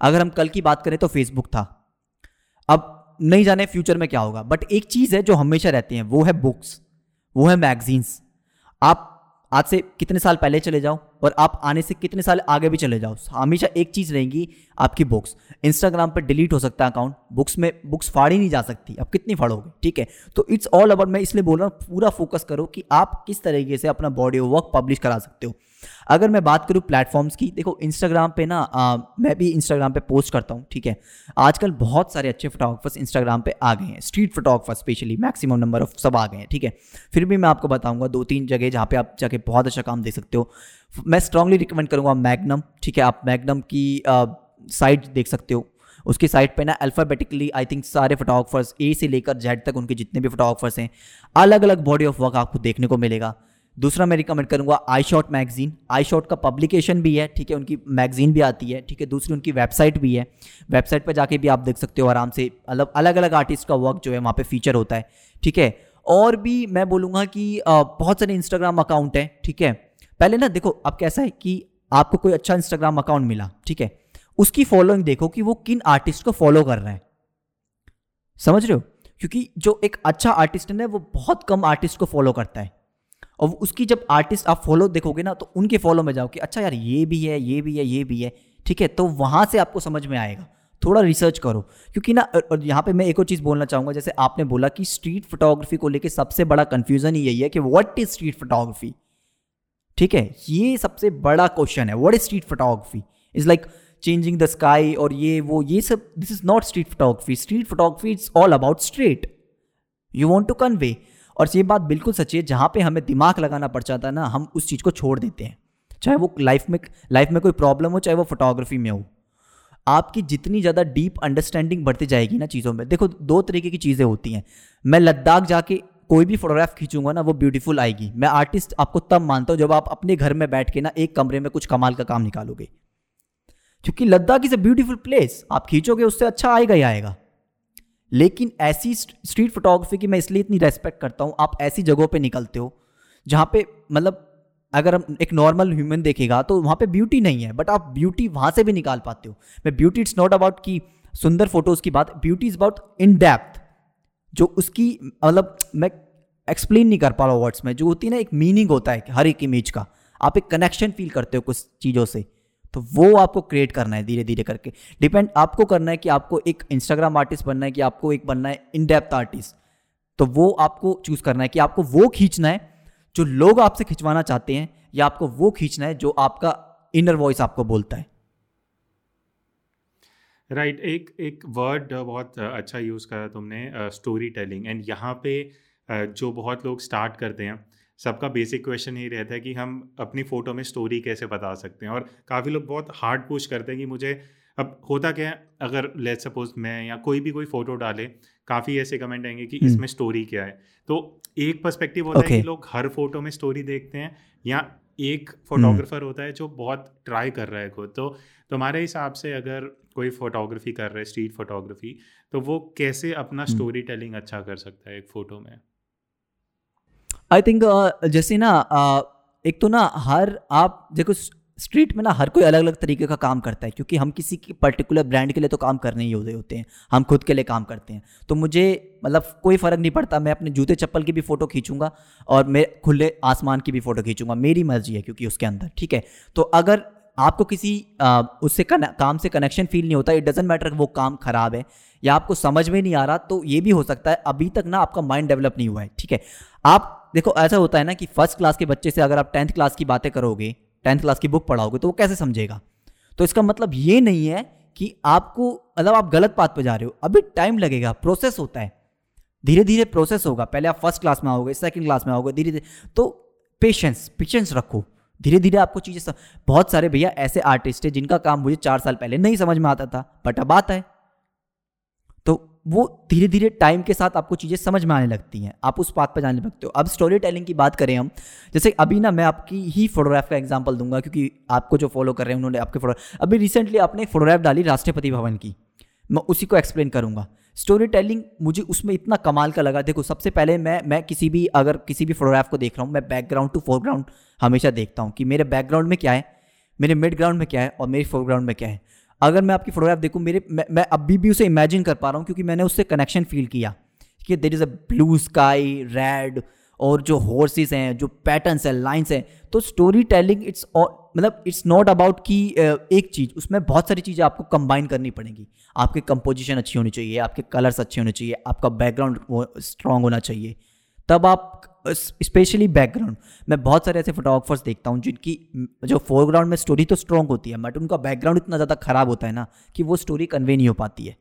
S2: अगर हम कल की बात करें तो फेसबुक था। अब नहीं जाने फ्यूचर में क्या होगा बट एक चीज़ है जो हमेशा रहती है वो है बुक्स वो है मैगजीन्स आप आज से कितने साल पहले चले जाओ और आप आने से कितने साल आगे भी चले जाओ। हमेशा एक चीज़ रहेगी आपकी बुक्स। इंस्टाग्राम पर डिलीट हो सकता है अकाउंट बुक्स में, बुक्स फाड़ी नहीं जा सकती। अब कितनी फाड़ोगे? ठीक है? तो इट्स ऑल अबाउट मैं इसलिए बोल रहा हूँ, पूरा फोकस करो कि आप किस तरीके से अपना बॉडी वर्क पब्लिश करा सकते हो। अगर मैं बात करूँ प्लेटफॉर्म्स की देखो इंस्टाग्राम पे ना आ, मैं भी इंस्टाग्राम पे पोस्ट करता हूँ ठीक है? आजकल बहुत सारे अच्छे फोटोग्राफर्स इंस्टाग्राम पे आ गए हैं street photographer specially maximum number of सब आ गए हैं ठीक है? फिर भी मैं आपको बताऊँगा दो तीन जगह जहाँ पे आप जाके बहुत अच्छा काम देख सकते हो। मैं स्ट्रांगली रिकमेंड करूँगा मैगनम ठीक है? आप मैगनम की साइट देख सकते हो। उसकी साइट पे ना अल्फ़ाबेटिकली आई थिंक सारे फोटोग्राफर्स ए से लेकर जेड तक उनके जितने भी फोटोग्राफर्स हैं अलग अलग बॉडी ऑफ़ वर्क आपको देखने को मिलेगा। दूसरा मैं रिकमेंड करूँगा I shot magazine I shot का पब्लिकेशन भी है, ठीक है, उनकी मैगजीन भी आती है, ठीक है, दूसरी उनकी वेबसाइट भी है. वेबसाइट पर जाके भी आप देख सकते हो आराम से, अलग अलग अलग आर्टिस्ट का वर्क जो है वहाँ पे फीचर होता है, ठीक है. और भी मैं बोलूँगा कि बहुत सारे इंस्टाग्राम अकाउंट हैं, ठीक है. पहले ना देखो, अब कैसा है कि आपको कोई अच्छा इंस्टाग्राम अकाउंट मिला, ठीक है. उसकी फॉलोइंग देखो कि वो किन आर्टिस्ट को फॉलो कर रहे हैं. समझ रहे हो? क्योंकि जो एक अच्छा आर्टिस्ट है ना, वो बहुत कम आर्टिस्ट को फॉलो करता है. और उसकी जब आर्टिस्ट आप फॉलो देखोगे ना तो उनके फॉलो में जाओ कि अच्छा यार, ये भी है, ये भी है, ये भी है। ठीक है? तो वहाँ से आपको समझ में आएगा। थोड़ा रिसर्च करो। क्योंकि ना और यहाँ पे मैं एक और चीज़ बोलना चाहूँगा, जैसे आपने बोला कि स्ट्रीट फोटोग्राफी को लेकर सबसे बड़ा कन्फ्यूज़न ही यही है कि व्हाट इज़ स्ट्रीट फोटोग्राफी ठीक है? ये सबसे बड़ा क्वेश्चन है। What is street photography is like changing the sky और ये, वो, ये सब this is not street photography street photography it's all about street you want to convey और ये बात बिल्कुल सच्ची है, जहाँ पे हमें दिमाग लगाना पड़ जाता है ना, हम उस चीज़ को छोड़ देते हैं। चाहे वो लाइफ में लाइफ में कोई प्रॉब्लम हो, चाहे वो फोटोग्राफी में हो, आपकी जितनी ज़्यादा डीप अंडरस्टैंडिंग बढ़ती जाएगी ना चीज़ों में, देखो दो तरीके की चीज़ें होती हैं। मैं लद्दाख जाके कोई भी फोटोग्राफ खींचूँगा ना, वो ब्यूटीफुल आएगी। मैं आर्टिस्ट आपको तब मानता हूँ, जब आप अपने घर में बैठ के ना, एक कमरे में कुछ कमाल का काम निकालोगे। क्योंकि Ladakh is a beautiful place आप खींचोगे, उससे अच्छा आएगा ही आएगा। लेकिन ऐसी स्ट्रीट फोटोग्राफी की मैं इसलिए इतनी रेस्पेक्ट करता हूँ, आप ऐसी जगहों पे निकलते हो, जहाँ पे मतलब अगर हम एक नॉर्मल ह्यूमन देखेगा तो वहाँ पे ब्यूटी नहीं है बट आप ब्यूटी वहाँ से भी निकाल पाते हो। मैं ब्यूटी इट्स नॉट अबाउट की सुंदर फ़ोटोज़ की बात beauty is about in depth जो उसकी मतलब मैं एक्सप्लेन नहीं कर पा रहा वर्ड्स में, जो होती है ना, एक मीनिंग होता है हर एक इमेज का। आप एक कनेक्शन फील करते हो कुछ चीज़ों से। तो वो आपको क्रिएट करना है धीरे धीरे करके। डिपेंड आपको करना है कि आपको एक इंस्टाग्राम आर्टिस्ट बनना है कि आपको एक बनना है इन डेप्थ आर्टिस्ट तो वो आपको चूज़ करना है कि आपको वो खींचना है जो लोग आपसे खिंचवाना चाहते हैं या आपको वो खींचना है जो आपका इनर वॉइस आपको बोलता है।
S1: राइट right, एक एक वर्ड बहुत अच्छा यूज़ करा तुमने स्टोरी टेलिंग एंड यहाँ पे जो बहुत लोग स्टार्ट करते हैं सबका बेसिक क्वेश्चन ही रहता है कि हम अपनी फ़ोटो में स्टोरी कैसे बता सकते हैं? और काफ़ी लोग बहुत हार्ड पुश करते हैं कि मुझे अब होता क्या है अगर लेट सपोज़ मैं या कोई भी कोई फ़ोटो डाले काफ़ी ऐसे कमेंट आएँगे कि इसमें स्टोरी क्या है? तो एक पर्सपेक्टिव होता okay. है कि लोग हर फ़ोटो में स्टोरी देखते हैं या एक फोटोग्राफर होता है जो बहुत ट्राई कर रहा है खुद। तो तुम्हारे हिसाब से अगर कोई फोटोग्राफी कर रहा है स्ट्रीट फोटोग्राफी तो वो कैसे अपना स्टोरी टेलिंग अच्छा कर सकता है एक फ़ोटो में?
S2: आई थिंक uh, जैसे ना uh, एक तो ना हर आप देखो स्ट्रीट में ना हर कोई अलग अलग तरीके का काम करता है क्योंकि हम किसी की पर्टिकुलर ब्रांड के लिए तो काम करने ही होते होते हैं। हम खुद के लिए काम करते हैं। तो मुझे मतलब कोई फ़र्क नहीं पड़ता मैं अपने जूते चप्पल की भी फ़ोटो खींचूँगा और मैं खुले आसमान की भी फ़ोटो खींचूँगा। मेरी मर्ज़ी है क्योंकि उसके अंदर ठीक है? तो अगर आपको किसी आ, उससे काम से कनेक्शन फील नहीं होता इट डजेंट मैटर वो काम खराब है। या आपको समझ में नहीं आ रहा तो ये भी हो सकता है, अभी तक ना आपका माइंड डेवलप नहीं हुआ है, ठीक है? आप, देखो, ऐसा होता है ना कि फ़र्स्ट क्लास के बच्चे से अगर आप टेंथ क्लास की बातें करोगे टेंथ क्लास की बुक पढ़ाओगे तो वो कैसे समझेगा? तो इसका मतलब ये नहीं है कि आपको मतलब आप गलत बात पर जा रहे हो, अभी टाइम लगेगा प्रोसेस होता है। धीरे धीरे प्रोसेस होगा, पहले आप फ़र्स्ट क्लास में आओगे सेकंड क्लास में आओगे धीरे धीरे तो पेशेंस पेशेंस रखो। धीरे धीरे आपको चीज़ें बहुत सारे भैया ऐसे आर्टिस्ट है जिनका काम मुझे चार साल पहले नहीं समझ में आता था बट अब आता है। वो धीरे धीरे टाइम के साथ आपको चीज़ें समझ में आने लगती हैं। आप उस बात पर जाने लगते हो। अब स्टोरी टेलिंग की बात करें हम, जैसे अभी ना मैं आपकी ही फोटोग्राफ का एग्ज़ाम्पल दूँगा, क्योंकि आपको जो फॉलो कर रहे हैं, उन्होंने आपके फ़ोटो अभी रिसेंटली आपने एक फोटोग्राफ डाली राष्ट्रपति भवन की। मैं उसी को एक्सप्लेन करूँगा। स्टोरी टेलिंग मुझे उसमें इतना कमाल का लगा। देखो, सबसे पहले मैं मैं किसी भी, अगर किसी भी फोटोग्राफ को देख रहा हूँ, मैं बैकग्राउंड टू फोरग्राउंड हमेशा देखता हूँ कि मेरे बैकग्राउंड में क्या है, मेरे मिड ग्राउंड में क्या है और मेरे फोरग्राउंड में क्या है। अगर मैं आपकी फोटोग्राफ देखूँ मेरे मैं, मैं अभी भी उसे इमेजिन कर पा रहा हूँ क्योंकि मैंने उससे कनेक्शन फील किया कि there is a blue sky red और जो हॉर्सेस हैं जो पैटर्न्स हैं लाइन्स हैं तो स्टोरी टेलिंग इट्स मतलब इट्स नॉट अबाउट कि एक चीज़ उसमें बहुत सारी चीज़ें आपको कंबाइन करनी पड़ेंगी। आपकी कंपोजिशन अच्छी होनी चाहिए आपके कलर्स अच्छे होने चाहिए आपका बैकग्राउंड स्ट्रांग होना चाहिए। तब आप स्पेशली बैकग्राउंड मैं बहुत सारे ऐसे फोटोग्राफर्स देखता हूँ जिनकी, जो फोरग्राउंड में स्टोरी तो स्ट्रॉन्ग होती है बट उनका बैकग्राउंड इतना ज़्यादा ख़राब होता है ना, कि वो स्टोरी कन्वे नहीं हो पाती है।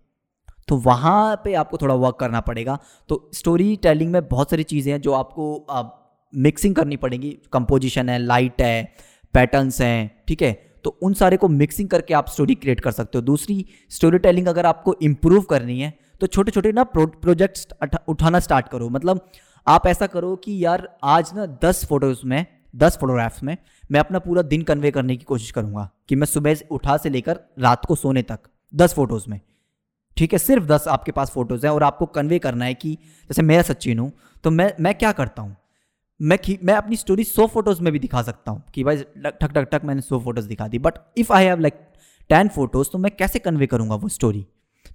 S2: तो वहाँ पे आपको थोड़ा वर्क करना पड़ेगा। तो स्टोरी टेलिंग में बहुत सारी चीज़ें हैं जो आपको, आप मिक्सिंग करनी पड़ेगी। कंपोजिशन है लाइट है पैटर्न्स हैं, ठीक है? तो उन सारे को मिक्सिंग करके आप स्टोरी क्रिएट कर सकते हो। दूसरी स्टोरी टेलिंग अगर आपको इम्प्रूव करनी है तो छोटे छोटे ना प्रोजेक्ट्स उठाना स्टार्ट करो। मतलब आप ऐसा करो कि यार आज ना दस फ़ोटोज़ में, दस फोटोग्राफ्स में मैं अपना पूरा दिन कन्वे करने की कोशिश करूँगा कि मैं सुबह से उठा से लेकर रात को सोने तक दस फ़ोटोज़ में। ठीक है, सिर्फ़ दस आपके पास फ़ोटोज़ हैं और आपको कन्वे करना है कि जैसे मैं सचिन हूँ तो मैं मैं क्या करता हूँ? मैं मैं अपनी स्टोरी सौ फ़ोटोज़ में भी दिखा सकता हूँ कि भाई ठक ठक ठक मैंने सौ फ़ोटोज़ दिखा दी। But if I have like ten photos तो मैं कैसे कन्वे करूँगा वो स्टोरी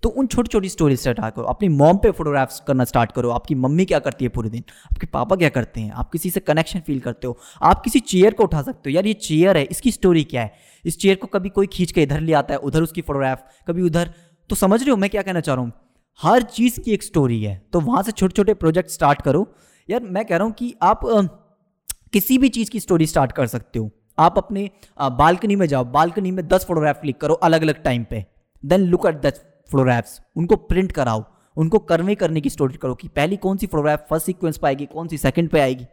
S2: तो उन छोटी छोटी स्टोरीज से स्टार्ट करो। अपनी मॉम पे फोटोग्राफ्स करना स्टार्ट करो। आपकी मम्मी क्या करती है पूरे दिन? आपके पापा क्या करते हैं? आप किसी से कनेक्शन फील करते हो। आप किसी चेयर को उठा सकते हो। यार, ये चेयर है, इसकी स्टोरी क्या है? इस चेयर को कभी कोई खींच के इधर ले आता है, उधर उसकी फोटोग्राफ कभी उधर। तो समझ रहे हो मैं क्या कहना चाह रहा हूँ? हर चीज़ की एक स्टोरी है। तो वहाँ से छोटे छोटे प्रोजेक्ट स्टार्ट करो। यार, मैं कह रहा हूँ कि आप किसी भी चीज़ की स्टोरी स्टार्ट कर सकते हो। आप अपने बालकनी में जाओ। बालकनी में दस फोटोग्राफ क्लिक करो अलग अलग टाइम पे। देन लुक एट दस फोटोग्राफ्स उनको प्रिंट कराओ, उनको करवे करने की स्टोरी करो कि पहली कौन सी फोटोग्राफ फ़र्स्ट सीक्वेंस पर आएगी, कौन सी सेकंड पे आएगी।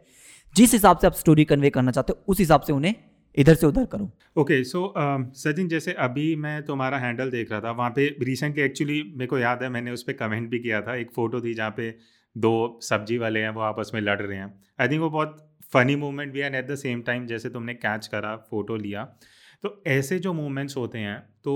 S2: जिस हिसाब से आप स्टोरी कन्वे करना चाहते हो, उस हिसाब से उन्हें इधर से उधर करो।
S1: ओके सो सचिन जैसे अभी मैं तुम्हारा हैंडल देख रहा था, वहाँ पे रिसेंटली एक्चुअली मेरे को याद है, मैंने उस पर कमेंट भी किया था, एक फ़ोटो थी जहाँ पे दो सब्ज़ी वाले हैं, वो आपस में लड़ रहे हैं। आई थिंक वो बहुत फ़नी मोमेंट भी and at the same time जैसे तुमने कैच करा फ़ोटो लिया तो ऐसे जो मोमेंट्स होते हैं तो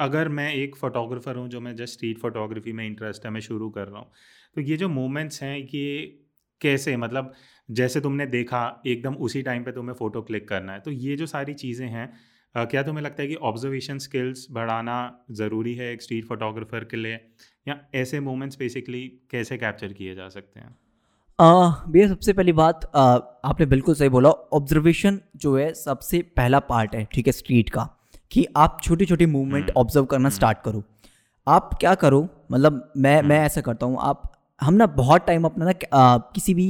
S1: अगर मैं एक फ़ोटोग्राफ़र हूँ जो मैं जस्ट स्ट्रीट फ़ोटोग्राफी में इंटरेस्ट है मैं शुरू कर रहा हूँ तो ये जो मोमेंट्स हैं ये कैसे मतलब जैसे तुमने देखा एकदम उसी टाइम पे तुम्हें फ़ोटो क्लिक करना है तो ये जो सारी चीज़ें हैं क्या तुम्हें लगता है कि ऑब्जर्वेशन स्किल्स बढ़ाना ज़रूरी है एक स्ट्रीट फोटोग्राफर के लिए? या ऐसे मोमेंट्स बेसिकली कैसे कैप्चर किए जा सकते हैं?
S2: भैया सबसे पहली बात आ, आपने बिल्कुल सही बोला ऑब्जर्वेशन जो है सबसे पहला पार्ट है ठीक है स्ट्रीट का। कि आप छोटी छोटी मूवमेंट ऑब्ज़र्व करना स्टार्ट हम्म। करो। आप क्या करो मतलब मैं मैं। ऐसा करता हूँ आप हम ना बहुत टाइम अपना ना किसी भी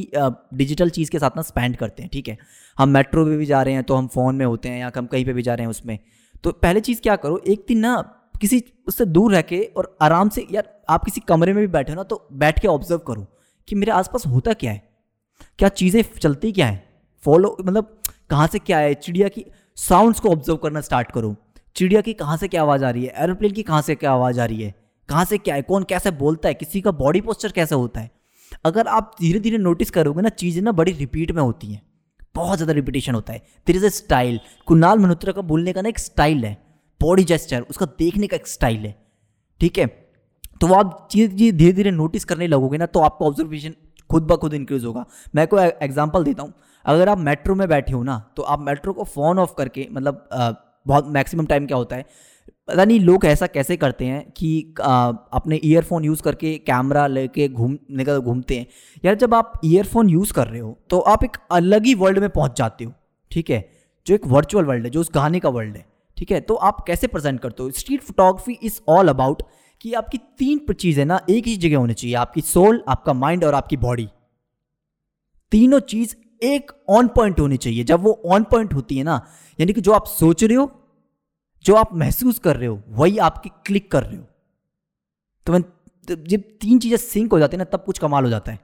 S2: डिजिटल चीज़ के साथ ना स्पेंड करते हैं ठीक है? हम मेट्रो पे भी जा रहे हैं तो हम फ़ोन में होते हैं या हम कहीं पे भी जा रहे हैं उसमें। तो पहले चीज़ क्या करो एक दिन ना किसी उससे दूर रह के और आराम से यार आप किसी कमरे में भी बैठे हो ना तो बैठ के ऑब्ज़र्व करो कि मेरे आसपास होता क्या है? क्या चीज़ें चलती क्या है? फॉलो मतलब कहाँ से क्या है? चिड़िया की साउंड्स को ऑब्ज़र्व करना स्टार्ट करो। चिड़िया की कहाँ से क्या आवाज़ आ रही है? एरोप्लेन की कहाँ से क्या आवाज़ आ रही है? कहाँ से क्या है? कौन कैसे बोलता है? किसी का बॉडी पोस्चर कैसे होता है? अगर आप धीरे धीरे नोटिस करोगे ना, चीज़ें ना बड़ी रिपीट में होती हैं। बहुत ज़्यादा रिपीटेशन होता है। There is a style Kunal Malhotra का बोलने का ना एक स्टाइल है। बॉडी जेस्चर उसका देखने का एक स्टाइल है। ठीक है? तो वो आप चीज़ धीरे धीरे नोटिस करने लगोगे ना तो आपका ऑब्जर्वेशन खुद ब खुद इंक्रीज होगा। मैं कोई एग्ज़ाम्पल देता हूँ। अगर आप मेट्रो में बैठे हो ना तो आप मेट्रो को फ़ोन ऑफ़ करके मतलब बहुत मैक्सिमम टाइम क्या होता है? पता नहीं लोग ऐसा कैसे करते हैं कि आ, अपने ईयरफोन यूज़ करके कैमरा लेके घूम निकल घूमते हैं। यार जब आप ईयरफोन यूज़ कर रहे हो तो आप एक अलग ही वर्ल्ड में पहुँच जाते हो ठीक है? जो एक वर्चुअल वर्ल्ड है जो उस गाने का वर्ल्ड है ठीक है? तो आप कैसे प्रेजेंट करते हो? Street photography is all about कि आपकी तीन चीज़ें ना एक ही जगह होनी चाहिए आपकी सोल आपका माइंड और आपकी बॉडी तीनों चीज़ एक ऑन पॉइंट होनी चाहिए। जब वो ऑन पॉइंट होती है ना यानी कि जो आप सोच रहे हो जो आप महसूस कर रहे हो वही आपकी क्लिक कर रहे हो। तो मैं जब तीन चीज़ें सिंक हो जाती है ना तब कुछ कमाल हो जाता है।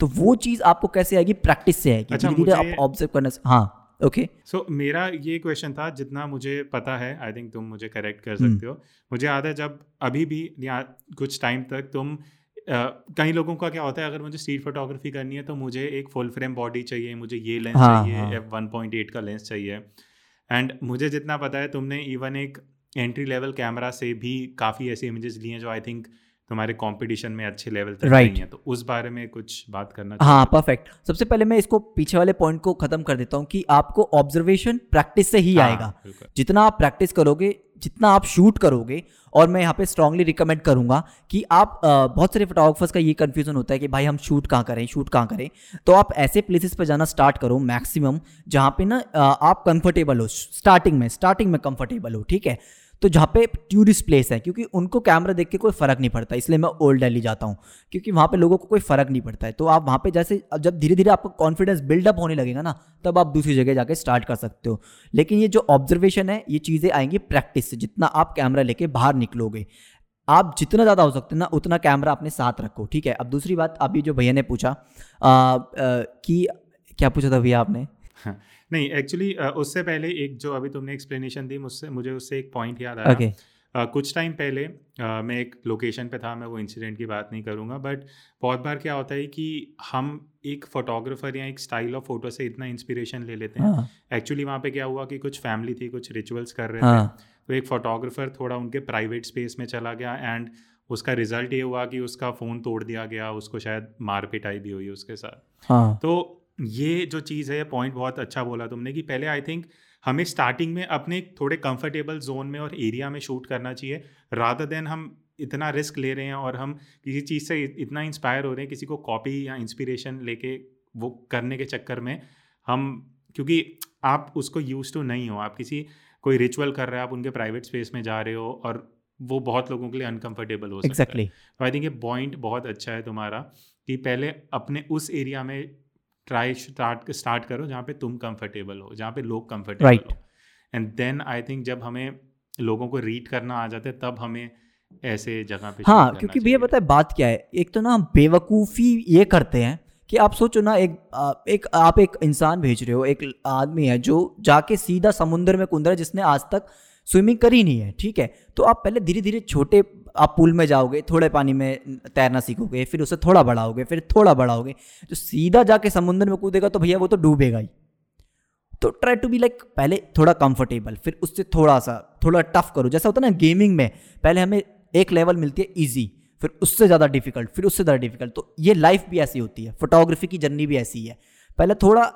S2: तो वो चीज़ आपको कैसे आएगी? प्रैक्टिस से आएगी। अच्छा, धीरे आप ऑब्ज़र्व करने से हाँ ओके
S1: सो मेरा ये क्वेश्चन था जितना मुझे पता है आई थिंक तुम मुझे करेक्ट कर सकते हो। मुझे याद है जब अभी भी या कुछ टाइम तक तुम कई लोगों का क्या होता है अगर मुझे स्ट्रीट फोटोग्राफी करनी है तो मुझे एक फुल फ्रेम बॉडी चाहिए मुझे ये लेंस हाँ, चाहिए एफ़ वन पॉइंट एट का लेंस चाहिए। एंड मुझे जितना पता है तुमने इवन एक एंट्री लेवल कैमरा से भी काफ़ी ऐसे इमेजेस लिए हैं जो आई थिंक तुम्हारे कंपटीशन में अच्छे लेवल तक right. नहीं है तो उस बारे में कुछ बात करना
S2: हाँ परफेक्ट सबसे पहले मैं इसको पीछे वाले पॉइंट को खत्म कर देता हूँ कि आपको ऑब्जर्वेशन प्रैक्टिस से ही हाँ, आएगा। जितना आप प्रैक्टिस करोगे जितना आप शूट करोगे और मैं यहाँ पे स्ट्रांगली रिकमेंड करूँगा कि आप आ, बहुत सारे फोटोग्राफर्स का ये कंफ्यूजन होता है कि भाई हम शूट कहाँ करें शूट कहाँ करें। तो आप ऐसे प्लेसेस पर जाना स्टार्ट करो मैक्सिमम जहाँ पे ना आप कंफर्टेबल हो स्टार्टिंग में स्टार्टिंग में कंफर्टेबल हो ठीक है? तो जहाँ पे टूरिस्ट प्लेस है क्योंकि उनको कैमरा देख के कोई फ़र्क नहीं पड़ता इसलिए मैं ओल्ड दिल्ली जाता हूँ क्योंकि वहाँ पे लोगों को कोई फ़र्क नहीं पड़ता है। तो आप वहाँ पे जैसे जब धीरे धीरे आपका कॉन्फिडेंस बिल्डअप होने लगेगा ना तब आप दूसरी जगह जाके स्टार्ट कर सकते हो। लेकिन ये जो ऑब्जर्वेशन है ये चीज़ें आएँगी प्रैक्टिस से जितना आप कैमरा लेके बाहर निकलोगे। आप जितना ज़्यादा हो सकते हैं ना उतना कैमरा अपने साथ रखो ठीक है? अब दूसरी बात अभी जो भैया ने पूछा कि क्या पूछा था भैया आपने?
S1: हाँ, नहीं एक्चुअली उससे पहले एक जो अभी तुमने एक्सप्लेनेशन दी मुझसे मुझे उससे एक पॉइंट याद आया okay. Uh, कुछ टाइम पहले uh, मैं एक लोकेशन पे था मैं वो इंसिडेंट की बात नहीं करूँगा बट बहुत बार क्या होता है कि हम एक फोटोग्राफर या एक स्टाइल ऑफ़ फ़ोटो से इतना इंस्पिरेशन ले लेते हैं एक्चुअली हाँ. वहाँ पे क्या हुआ कि कुछ फैमिली थी कुछ रिचुअल्स कर रहे हाँ. थे तो एक फोटोग्राफर थोड़ा उनके प्राइवेट स्पेस में चला गया एंड उसका रिज़ल्ट ये हुआ कि उसका फ़ोन तोड़ दिया गया उसको शायद मार पिटाई भी हुई उसके साथ हाँ. तो ये जो चीज़ है ये पॉइंट बहुत अच्छा बोला तुमने कि पहले आई थिंक हमें स्टार्टिंग में अपने थोड़े कंफर्टेबल जोन में और एरिया में शूट करना चाहिए रादर देन हम इतना रिस्क ले रहे हैं और हम किसी चीज़ से इतना इंस्पायर हो रहे हैं किसी को कॉपी या इंस्पिरेशन लेके वो करने के चक्कर में हम क्योंकि आप उसको यूज़ टू नहीं हो आप किसी कोई रिचुअल कर रहे हो आप उनके प्राइवेट स्पेस में जा रहे हो और वो बहुत लोगों के लिए अनकंफर्टेबल हो सकता exactly. है तो आई थिंक ये पॉइंट बहुत अच्छा है तुम्हारा कि पहले अपने उस एरिया में ट्राई स्टार्ट स्टार्ट करो जहाँ पे तुम कंफर्टेबल हो जहाँ पे लोग कंफर्टेबल right. हो। एंड देन आई थिंक जब हमें लोगों को रीड करना आ जाता है तब हमें ऐसे जगह पे
S2: हाँ क्योंकि भैया पता है बात क्या है? एक तो ना हम बेवकूफ़ी ये करते हैं कि आप सोचो ना एक एक आप एक इंसान भेज रहे हो एक आदमी है जो जाके सीधा समुद्र में कुंदरा जिसने आज तक स्विमिंग करी नहीं है ठीक है? तो आप पहले धीरे धीरे छोटे आप पूल में जाओगे, थोड़े पानी में तैरना सीखोगे, फिर उसे थोड़ा बढ़ाओगे, फिर थोड़ा बढ़ाओगे तो सीधा जाके समुद्र में कूदेगा तो भैया वो तो डूबेगा ही। तो ट्राई टू बी लाइक पहले थोड़ा कंफर्टेबल फिर उससे थोड़ा सा थोड़ा टफ करो। जैसा होता है ना गेमिंग में, पहले हमें एक लेवल मिलती है ईजी फिर उससे ज़्यादा डिफ़िकल्ट फिर उससे ज़्यादा डिफ़िकल्ट तो ये लाइफ भी ऐसी होती है फोटोग्राफी की जर्नी भी ऐसी है। पहले थोड़ा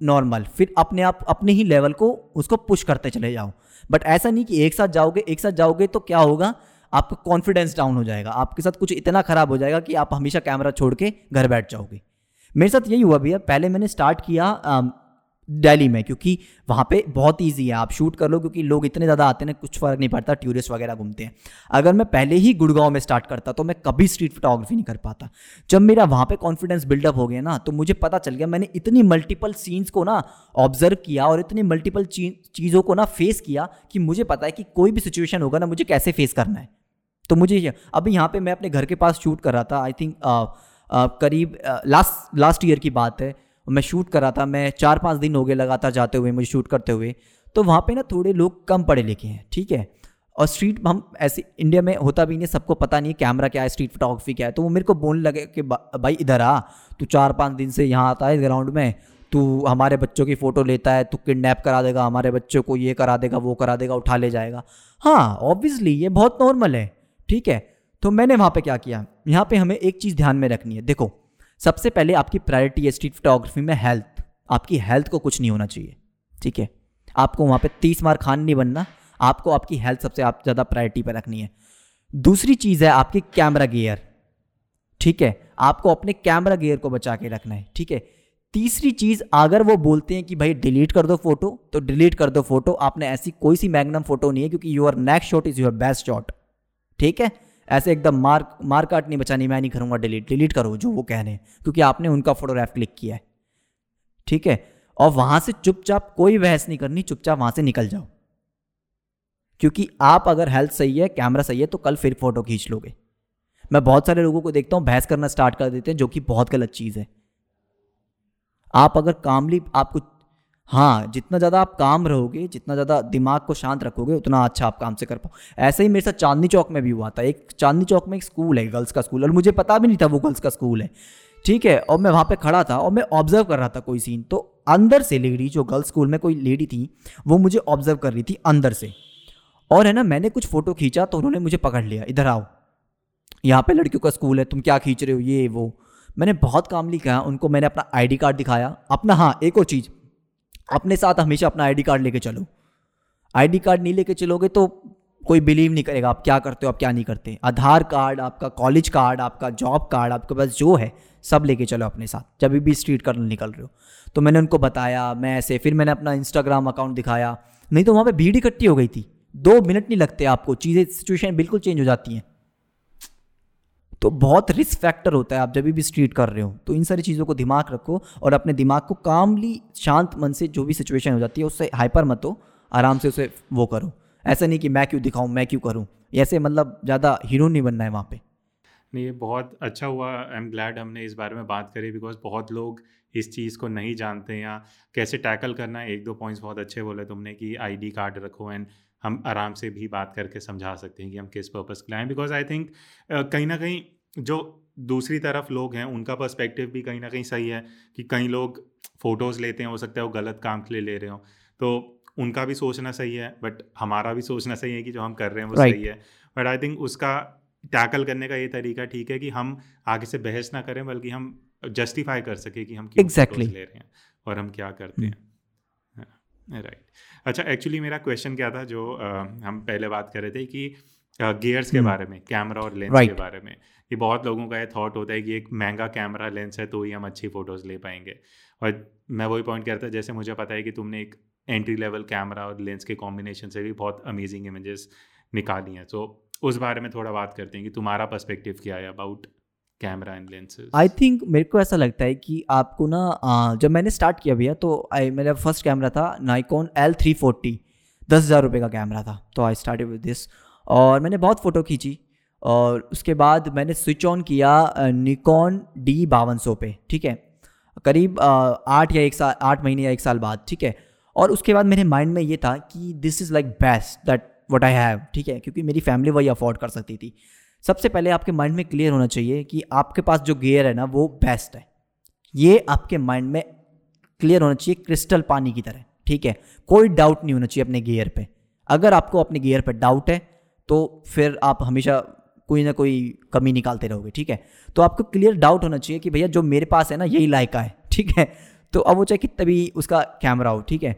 S2: नॉर्मल फिर अपने आप, अपने ही लेवल को, उसको पुश करते चले जाओ। बट ऐसा नहीं कि एक साथ जाओगे, एक साथ जाओगे तो क्या होगा? आपका कॉन्फिडेंस डाउन हो जाएगा। आपके साथ कुछ इतना खराब हो जाएगा कि आप हमेशा कैमरा छोड़ के घर बैठ जाओगे। मेरे साथ यही हुआ भैया। पहले मैंने स्टार्ट किया दिल्ली में, क्योंकि वहाँ पे बहुत इजी है। आप शूट कर लो, क्योंकि लोग इतने ज़्यादा आते हैं कुछ फ़र्क नहीं पड़ता टूरिस्ट वगैरह घूमते हैं। अगर मैं पहले ही गुड़गांव में स्टार्ट करता तो मैं कभी स्ट्रीट फोटोग्राफी नहीं कर पाता। जब मेरा वहाँ पे कॉन्फिडेंस बिल्डअप हो गया ना तो मुझे पता चल गया, मैंने इतनी मल्टीपल सीन्स को ना ऑब्ज़र्व किया और इतनी मल्टीपल चीज़ों को ना फेस किया कि मुझे पता है कि कोई भी सिचुएशन होगा ना, मुझे कैसे फेस करना है। तो मुझे अभी यहाँ पे मैं अपने घर के पास शूट कर रहा था आई थिंक करीब लास्ट लास्ट ईयर की बात है। मैं शूट कर रहा था, मैं चार पाँच दिन हो गए लगातार जाते हुए, मुझे शूट करते हुए। तो वहाँ पे ना थोड़े लोग कम पढ़े लिखे हैं, ठीक है? और स्ट्रीट हम ऐसे इंडिया में होता भी नहीं, सबको पता नहीं है कैमरा क्या है स्ट्रीट फोटोग्राफी क्या है। तो वो मेरे को बोलने लगे कि भाई इधर आ, तू चार पाँच दिन से यहाँ आता है ग्राउंड में। तू हमारे बच्चों की फ़ोटो लेता है, तू किडनैप करा देगा, हमारे बच्चों को ये करा देगा, वो करा देगा, उठा ले जाएगा। हाँ ऑब्वियसली ये बहुत नॉर्मल है। ठीक है? तो मैंने वहाँ पे क्या किया? यहाँ पे हमें एक चीज़ ध्यान में रखनी है। देखो, सबसे पहले आपकी प्रायोरिटी है स्ट्रीट फोटोग्राफी में हेल्थ आपकी हेल्थ को कुछ नहीं होना चाहिए। ठीक है? आपको वहाँ पे तीस मार खान नहीं बनना। आपको आपकी हेल्थ सबसे आप ज़्यादा प्रायोरिटी पर रखनी है। दूसरी चीज़ है आपकी कैमरा गियर ठीक है? आपको अपने कैमरा गियर को बचा के रखना है। ठीक है? तीसरी चीज़, अगर वो बोलते हैं कि भाई डिलीट कर दो फ़ोटो तो डिलीट कर दो फ़ोटो आपने ऐसी कोई सी मैग्नम फ़ोटो नहीं है, क्योंकि your next shot is your best shot ठीक है? ऐसे एकदम मार मार काट नहीं बचानी, मैं नहीं करूँगा डिलीट डिलीट करो जो वो कह रहे हैं, क्योंकि आपने उनका फोटोग्राफ क्लिक किया है। ठीक है? और वहाँ से चुपचाप कोई बहस नहीं करनी, चुपचाप वहाँ से निकल जाओ। क्योंकि आप अगर हेल्थ सही है कैमरा सही है तो कल फिर फ़ोटो खींच लोगे। मैं बहुत सारे लोगों को देखता हूँ, बहस करना स्टार्ट कर देते हैं, जो कि बहुत गलत चीज़ है। आप अगर कामली आपको हाँ जितना ज़्यादा आप काम रहोगे, जितना ज़्यादा दिमाग को शांत रखोगे, उतना अच्छा आप काम से कर पाओ। ऐसे ही मेरे साथ चांदनी चौक में भी हुआ था। एक चांदनी चौक में एक स्कूल है, गर्ल्स का स्कूल। और मुझे पता भी नहीं था वो गर्ल्स का स्कूल है। ठीक है, और मैं वहाँ पे खड़ा था और मैं ऑब्ज़र्व कर रहा था कोई सीन। तो अंदर से लेडी, जो गर्ल्स स्कूल में कोई लेडी थी, वो मुझे ऑब्ज़र्व कर रही थी अंदर से। और है ना, मैंने कुछ फ़ोटो खींचा तो उन्होंने मुझे पकड़ लिया। इधर आओ। यहाँ पे लड़कियों का स्कूल है, तुम क्या खींच रहे हो? ये, वो। मैंने बहुत कामली कहा, उनको मैंने अपना आईडी कार्ड दिखाया। अपना हाँ एक और चीज़। अपने साथ हमेशा अपना आईडी कार्ड लेके चलो। आईडी कार्ड नहीं लेके चलोगे तो कोई बिलीव नहीं करेगा, आप क्या करते हो, आप क्या नहीं करते। आधार कार्ड आपका कॉलेज कार्ड आपका जॉब कार्ड आपके पास जो है, सब लेके चलो अपने साथ, जब भी स्ट्रीट करने निकल रहे हो। तो मैंने उनको बताया, मैं ऐसे, फिर मैंने अपना इंस्टाग्राम अकाउंट दिखाया। नहीं तो वहाँ पर भीड़ इकट्ठी हो गई थी। दो मिनट नहीं लगते आपको, चीज़ें सिचुएशन बिल्कुल चेंज हो जाती हैं। तो बहुत रिस्क फैक्टर होता है आप जब भी स्ट्रीट कर रहे हो। तो इन सारी चीज़ों को दिमाग रखो और अपने दिमाग को कामली शांत मन से जो भी सिचुएशन हो जाती है, उससे हाइपर मत हो, आराम से उसे वो करो। ऐसा नहीं कि मैं क्यों दिखाऊँ, मैं क्यों करूँ। ऐसे मतलब ज़्यादा हीरो नहीं बनना है वहाँ पे।
S1: नहीं, ये बहुत अच्छा हुआ। आई एम ग्लैड हमने इस बारे में बात करी बिकॉज़ बहुत लोग इस चीज़ को नहीं जानते या कैसे टैकल करना है। एक दो पॉइंट्स बहुत अच्छे बोले तुमने कि आईडी कार्ड रखो एंड हम आराम से भी बात करके समझा सकते हैं कि हम किस पर्पज़ के लाएँ बिकॉज़ आई थिंक कहीं ना कहीं जो दूसरी तरफ़ लोग हैं उनका पर्सपेक्टिव भी कहीं ना कहीं सही है कि कई लोग फ़ोटोज़ लेते हैं हो सकता है वो गलत काम के लिए ले रहे हो तो उनका भी सोचना सही है बट हमारा भी सोचना सही है कि जो हम कर रहे हैं वो right. सही है बट आई थिंक उसका टैकल करने का ये तरीका ठीक है कि हम आगे से बहस ना करें बल्कि हम जस्टिफाई कर सके कि हम
S2: क्यों exactly.
S1: ले रहे हैं और हम क्या करते hmm. हैं राइट right. अच्छा एक्चुअली मेरा क्वेश्चन क्या था जो आ, हम पहले बात कर रहे थे कि गियर्स के hmm. बारे में कैमरा और लेंस right. के बारे में ये बहुत लोगों का ये थॉट होता है कि एक महँगा कैमरा लेंस है तो ही हम अच्छी फ़ोटोज़ ले पाएँगे। और मैं वही पॉइंट करता जैसे मुझे पता है कि तुमने एक एंट्री लेवल कैमरा और लेंस के कॉम्बिनेशन से भी बहुत अमेजिंग इमेजेस निकाली हैं। तो उस बारे में थोड़ा बात करते हैं कि तुम्हारा पर्सपेक्टिव क्या है about camera and lenses
S2: I think मेरे को ऐसा लगता है कि आपको ना जब मैंने स्टार्ट किया भैया तो आई मेरा फ़र्स्ट कैमरा था नाइकॉन एल थ्री फोर्टी दस हज़ार रुपये का कैमरा था तो आई स्टार्ट विद दिस और मैंने बहुत फ़ोटो खींची। और उसके बाद मैंने स्विच ऑन किया निकॉन डी बावन सौ पे, ठीक है? करीब आठ या एक साल आठ महीने या एक साल बाद, ठीक है? और उसके बाद मेरे माइंड में ये था कि this is like best that what I have ठीक है? क्योंकि मेरी फैमिली वही अफोर्ड कर सकती थी। सबसे पहले आपके माइंड में क्लियर होना चाहिए कि आपके पास जो गेयर है ना, वो बेस्ट है। ये आपके माइंड में क्लियर होना चाहिए क्रिस्टल पानी की तरह, ठीक है? कोई डाउट नहीं होना चाहिए अपने गेयर पे। अगर आपको अपने गेयर पे डाउट है तो फिर आप हमेशा कोई ना कोई कमी निकालते रहोगे, ठीक है? तो आपको क्लियर डाउट होना चाहिए कि भैया जो मेरे पास है ना, यही लायका है, ठीक है? तो अब वो चाहे कितना भी उसका कैमरा हो, ठीक है?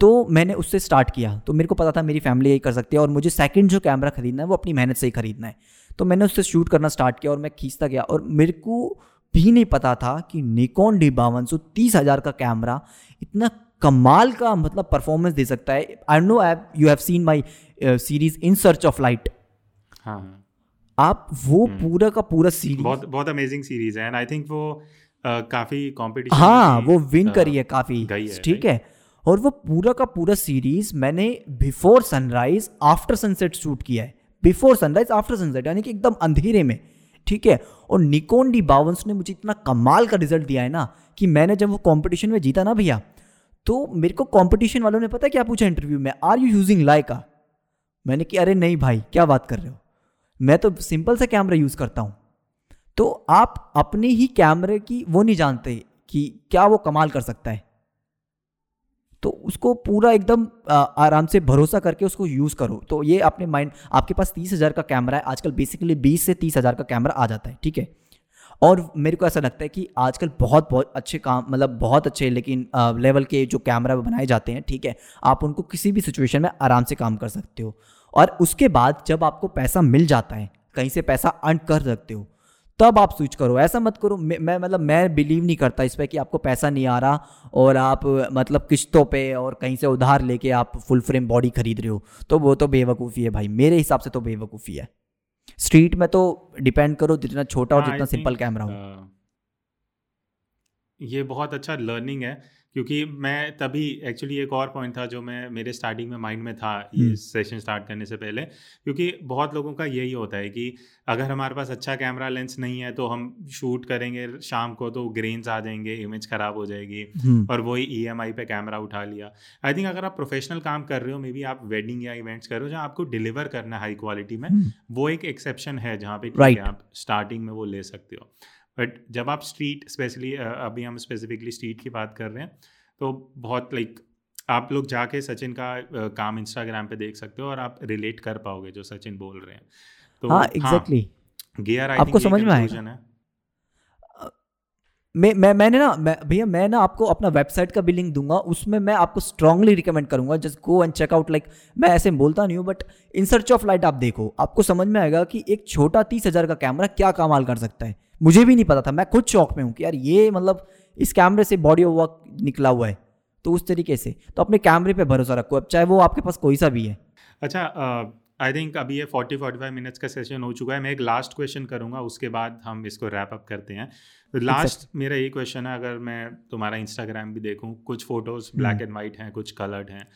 S2: तो मैंने उससे स्टार्ट किया। तो मेरे को पता था मेरी फैमिली यही कर सकती है और मुझे सेकंड जो कैमरा खरीदना है, वो अपनी मेहनत से ही खरीदना है। तो मैंने उससे शूट करना स्टार्ट किया और मैं खींचता गया और मेरे को भी नहीं पता था कि निकॉन डी बावन सौ तीस हज़ार का कैमरा इतना कमाल का मतलब परफॉर्मेंस दे सकता है। I know I you have seen my series in search of light हाँ। आप वो हम्म। पूरा का पूरा सीरीज़
S1: बहुत बहुत अमेजिंग सीरीज़ है एंड आई थिंक वो काफ़ी कंपटीशन
S2: हाँ वो विन करी है काफ़ी ठीक है? और वो पूरा का पूरा सीरीज़ मैंने before sunrise after sunset shoot किया है। बिफोर सनराइज आफ्टर सनसेट यानी कि एकदम अंधेरे में ठीक है? और निकोन डी बावंस ने मुझे इतना कमाल का रिज़ल्ट दिया है ना कि मैंने जब वो कंपटीशन में जीता ना भैया तो मेरे को कंपटीशन वालों ने पता क्या पूछा इंटरव्यू में? आर यू यूजिंग लाइका मैंने कि अरे नहीं भाई क्या बात कर रहे हो? मैं तो सिंपल सा कैमरा यूज़ करता हूँ। तो आप अपने ही कैमरे की वो नहीं जानते कि क्या वो कमाल कर सकता है। तो उसको पूरा एकदम आराम से भरोसा करके उसको यूज़ करो। तो ये अपने माइंड, आपके पास तीस हज़ार का कैमरा है, आजकल बेसिकली बीस से तीस हज़ार का कैमरा आ जाता है, ठीक है? और मेरे को ऐसा लगता है कि आजकल बहुत बहुत अच्छे काम मतलब बहुत अच्छे, लेकिन लेवल के जो कैमरा बनाए जाते हैं, ठीक है? आप उनको किसी भी सिचुएशन में आराम से काम कर सकते हो। और उसके बाद जब आपको पैसा मिल जाता है कहीं से पैसा अर्न कर सकते हो तब आप स्विच करो। ऐसा मत करो मैं, मतलब मैं बिलीव नहीं करता इस पर कि आपको पैसा नहीं आ रहा और आप मतलब किश्तों पे और कहीं से उधार लेके आप फुल फ्रेम बॉडी खरीद रहे हो। तो वो तो बेवकूफ़ी है भाई मेरे हिसाब से तो बेवकूफ़ी है। स्ट्रीट में तो डिपेंड करो जितना छोटा और हाँ, जितना सिंपल कैमरा हो।
S1: ये बहुत अच्छा लर्निंग है। क्योंकि मैं तभी एक्चुअली एक और पॉइंट था जो मैं मेरे स्टार्टिंग में माइंड में था ये सेशन स्टार्ट करने से पहले। क्योंकि बहुत लोगों का यही होता है कि अगर हमारे पास अच्छा कैमरा लेंस नहीं है तो हम शूट करेंगे शाम को तो ग्रेन्स आ जाएँगे इमेज ख़राब हो जाएगी और वही ई एम आई पे कैमरा उठा लिया। आई थिंक अगर आप प्रोफेशनल काम कर रहे हो मे बी आप वेडिंग या इवेंट्स कर रहे हो जहाँ आपको डिलीवर करना है हाई क्वालिटी में वो एक एक्सेप्शन है जहाँ पे आप स्टार्टिंग में वो ले सकते हो। बट जब आप स्ट्रीट स्पेशली अभी हम स्पेसिफिकली स्ट्रीट की बात कर रहे हैं तो बहुत लाइक आप लोग जाके सचिन का काम इंस्टाग्राम पे देख सकते हो और आप रिलेट कर पाओगे जो सचिन बोल रहे हैं।
S2: तो हाँ एग्जैक्टली हाँ, गियर आई आपको समझ में आएगा। मैं मैं मैंने ना मैं भैया मैं ना आपको अपना वेबसाइट का भी लिंक दूँगा उसमें मैं आपको स्ट्रांगली रिकमेंड करूँगा just go and check out like मैं ऐसे बोलता नहीं हूँ but in search of light आप देखो आपको समझ में आएगा कि एक छोटा तीस हज़ार का कैमरा क्या कमाल कर सकता है। मुझे भी नहीं पता था। मैं खुद शौक में हूँ कि यार ये मतलब इस कैमरे से बॉडी ऑफ़ वर्क निकला हुआ है तो उस तरीके से। तो अपने कैमरे पे भरोसा रखो अब चाहे वो आपके पास कोई सा भी है।
S1: अच्छा आई uh, थिंक अभी ये फोर्टी फोर्टी फाइव मिनट्स का सेशन हो चुका है। मैं एक लास्ट क्वेश्चन करूँगा उसके बाद हम इसको रैप अप करते हैं। लास्ट मेरा ये क्वेश्चन है अगर मैं तुम्हारा इंस्टाग्राम भी देखूँ कुछ फ़ोटोज़ ब्लैक एंड वाइट हैं कुछ कलर्ड हैं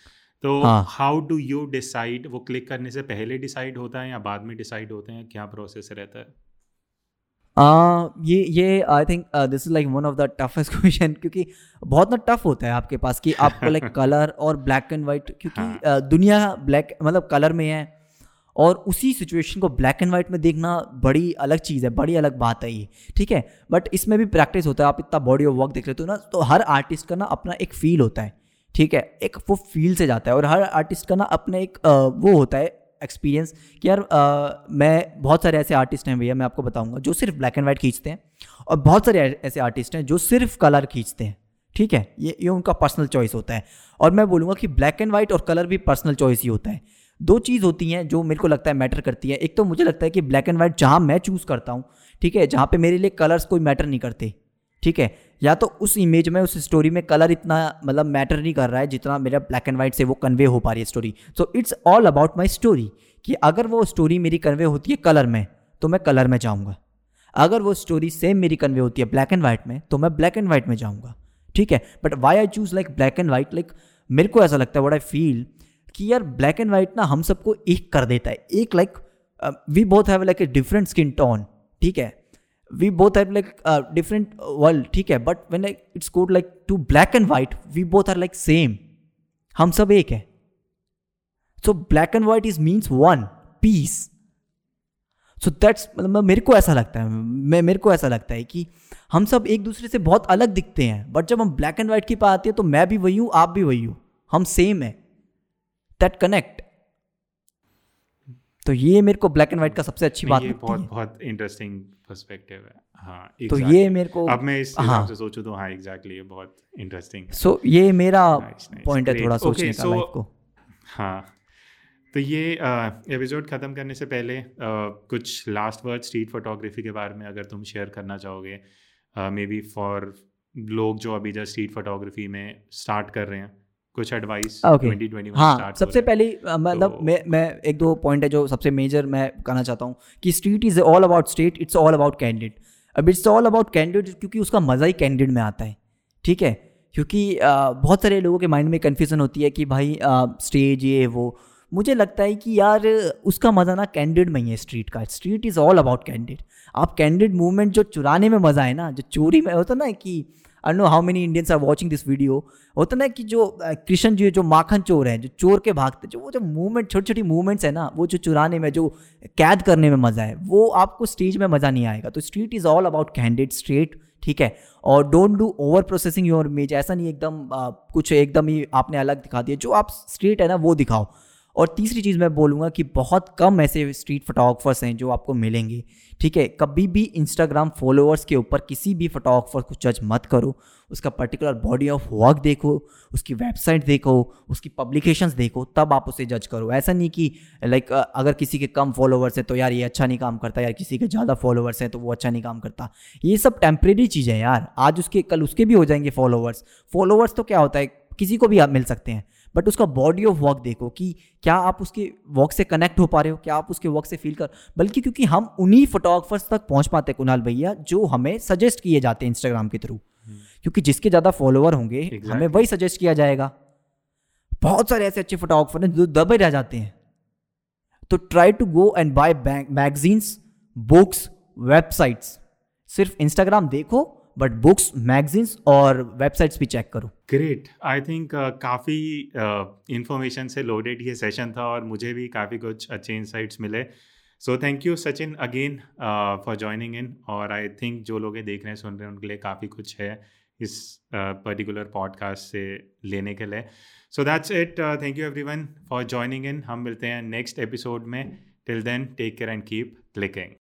S1: तो हाउ डू यू डिसाइड वो क्लिक करने से पहले डिसाइड होता है या बाद में डिसाइड होते हैं? क्या प्रोसेस रहता है?
S2: ये ये I think this is like one of the toughest question क्योंकि बहुत ना टफ होता है आपके पास कि आपको लाइक कलर और ब्लैक एंड वाइट क्योंकि हाँ. uh, दुनिया ब्लैक मतलब कलर में है और उसी सिचुएशन को ब्लैक एंड वाइट में देखना बड़ी अलग चीज़ है बड़ी अलग बात है ये ठीक है बट इसमें भी प्रैक्टिस होता है आप इतना बॉडी ऑफ़ वर्क देख लेते हो ना तो हर आर्टिस्ट का ना अपना एक फील होता है ठीक है एक वो फील से जाता है और हर आर्टिस्ट का ना अपना एक uh, वो होता है एक्सपीरियंस कि यार आ, मैं बहुत सारे ऐसे आर्टिस्ट हैं भैया मैं आपको बताऊँगा जो सिर्फ़ ब्लैक एंड वाइट खींचते हैं और बहुत सारे ऐसे आर्टिस्ट हैं जो सिर्फ़ कलर खींचते हैं ठीक है? ये ये उनका पर्सनल चॉइस होता है। और मैं बोलूँगा कि ब्लैक एंड वाइट और कलर भी पर्सनल चॉइस ही होता है। दो चीज़ होती हैं जो मेरे को लगता है मैटर करती है। एक तो मुझे लगता है कि ब्लैक एंड वाइट जहाँ मैं चूज़ करता हूँ ठीक है? जहाँ पे मेरे लिए कलर्स कोई मैटर नहीं करते। ठीक है? या तो उस इमेज में, उस स्टोरी में कलर इतना मतलब मैटर नहीं कर रहा है जितना मेरा ब्लैक एंड वाइट से वो कन्वे हो पा रही है story so it's all about my story कि अगर वो स्टोरी मेरी कन्वे होती है कलर में तो मैं कलर में जाऊँगा. अगर वो स्टोरी सेम मेरी कन्वे होती है ब्लैक एंड वाइट में तो मैं ब्लैक एंड वाइट में जाऊँगा. ठीक है? But why I choose like black and white like मेरे को ऐसा लगता है वट आई फील कि यार ब्लैक एंड वाइट ना हम सबको एक कर देता है. एक like we both have like a different skin tone ठीक है? We both have like different world ठीक है? But when it's code like to black and white we both are like same हम सब एक है। So black and white is means one piece so that's मतलब मेरे को ऐसा लगता है, मैं, मेरे को ऐसा लगता है कि हम सब एक दूसरे से बहुत अलग दिखते हैं। बट जब हम ब्लैक एंड वाइट की बात आती है तो मैं भी वही हूँ, आप भी वही हो। हम सेम है। दैट कनेक्ट तो ये मेरे को ब्लैक एंड व्हाइट का सबसे अच्छी बात
S1: ये बहुत बहुत इंटरेस्टिंग पर्सपेक्टिव है। हाँ
S2: exactly. तो ये मेरे को
S1: अब मैं इस हाँ। से सोचूं तो हाँ एग्जैक्टली ये बहुत इंटरेस्टिंग
S2: सो so, ये मेरा पॉइंट है थोड़ा सोचने का लाइफ को।
S1: हाँ। तो ये एपिसोड ख़त्म करने से पहले uh, कुछ लास्ट वर्ड स्ट्रीट फोटोग्राफी के बारे में अगर तुम शेयर करना चाहोगे मे बी फॉर लोग जो अभी जस्ट स्ट्रीट फोटोग्राफी में स्टार्ट कर रहे हैं। कुछ एडवाइस
S2: okay. हाँ सबसे पहले मतलब तो, मैं मैं एक दो पॉइंट है जो सबसे मेजर मैं कहना चाहता हूँ कि street is all about state it's all about candid अब इट्स ऑल अबाउट कैंडिडेट क्योंकि उसका मज़ा ही कैंडिड में आता है ठीक है? क्योंकि आ, बहुत सारे लोगों के माइंड में कन्फ्यूज़न होती है कि भाई स्टेज ये वो। मुझे लगता है कि यार उसका मज़ा ना कैंडिड में ही है स्ट्रीट का। Street is all about candid आप कैंडिड मूवमेंट जो चुराने में मज़ा है ना जो चोरी में होता ना कि I know how many Indians are watching this video होता ना कि जो कृष्ण जी जो माखन चोर हैं, जो चोर के भागते जो वो जो मूवमेंट छोटी छोटी मूवमेंट्स है ना, वो जो चुराने में, जो कैद करने में मज़ा है, वो आपको स्टेज में मज़ा नहीं आएगा। तो street is all about candid straight ठीक है? और don't do over processing your image ऐसा नहीं एकदम कुछ एकदम ही आपने अलग दिखा दिया, जो आप स्ट्रीट है ना, वो दिखाओ। और तीसरी चीज़ मैं बोलूँगा कि बहुत कम ऐसे स्ट्रीट फोटोग्राफर्स हैं जो आपको मिलेंगे, ठीक है? कभी भी इंस्टाग्राम फॉलोअर्स के ऊपर किसी भी फोटोग्राफर को जज मत करो। उसका पर्टिकुलर बॉडी ऑफ़ वर्क देखो, उसकी वेबसाइट देखो, उसकी पब्लिकेशंस देखो, तब आप उसे जज करो। ऐसा नहीं कि लाइक अगर किसी के कम फॉलोअर्स हैं तो यार ये अच्छा नहीं काम करता, यार किसी के ज़्यादा फॉलोअर्स हैं तो वो अच्छा नहीं काम करता। ये सब टेम्प्रेरी चीज़ें यार। आज उसके, कल उसके भी हो जाएँगे फॉलोअर्स फॉलोअर्स तो क्या होता है, किसी को भी आप मिल सकते हैं। बट उसका बॉडी ऑफ़ वर्क देखो कि क्या आप उसके वर्क से कनेक्ट हो पा रहे हो? क्या आप उसके वर्क से फील कर? बल्कि क्योंकि हम उन्हीं फोटोग्राफर्स तक पहुँच पाते हैं कुणाल भैया जो हमें सजेस्ट किए जाते हैं इंस्टाग्राम के थ्रू क्योंकि जिसके ज़्यादा फॉलोअर होंगे
S1: Exactly.
S2: हमें वही सजेस्ट किया जाएगा। बहुत सारे ऐसे अच्छे फोटोग्राफर हैं जो दबे रह जाते हैं। तो try to go and buy magazines books websites सिर्फ़ इंस्टाग्राम देखो बट बुक्स मैगजीन्स और वेबसाइट्स भी चेक करो।
S1: ग्रेट आई थिंक काफ़ी इंफॉर्मेशन से लोडेड ये सेशन था और मुझे भी काफ़ी कुछ अच्छे इंसाइट्स मिले। So thank you Sachin again for joining in और आई थिंक जो लोग देख रहे हैं सुन रहे हैं उनके लिए काफ़ी कुछ है इस पर्टिकुलर uh, पॉडकास्ट से लेने के लिए। So that's it thank you everyone for joining in हम मिलते हैं नेक्स्ट एपिसोड में. Till then take care and keep clicking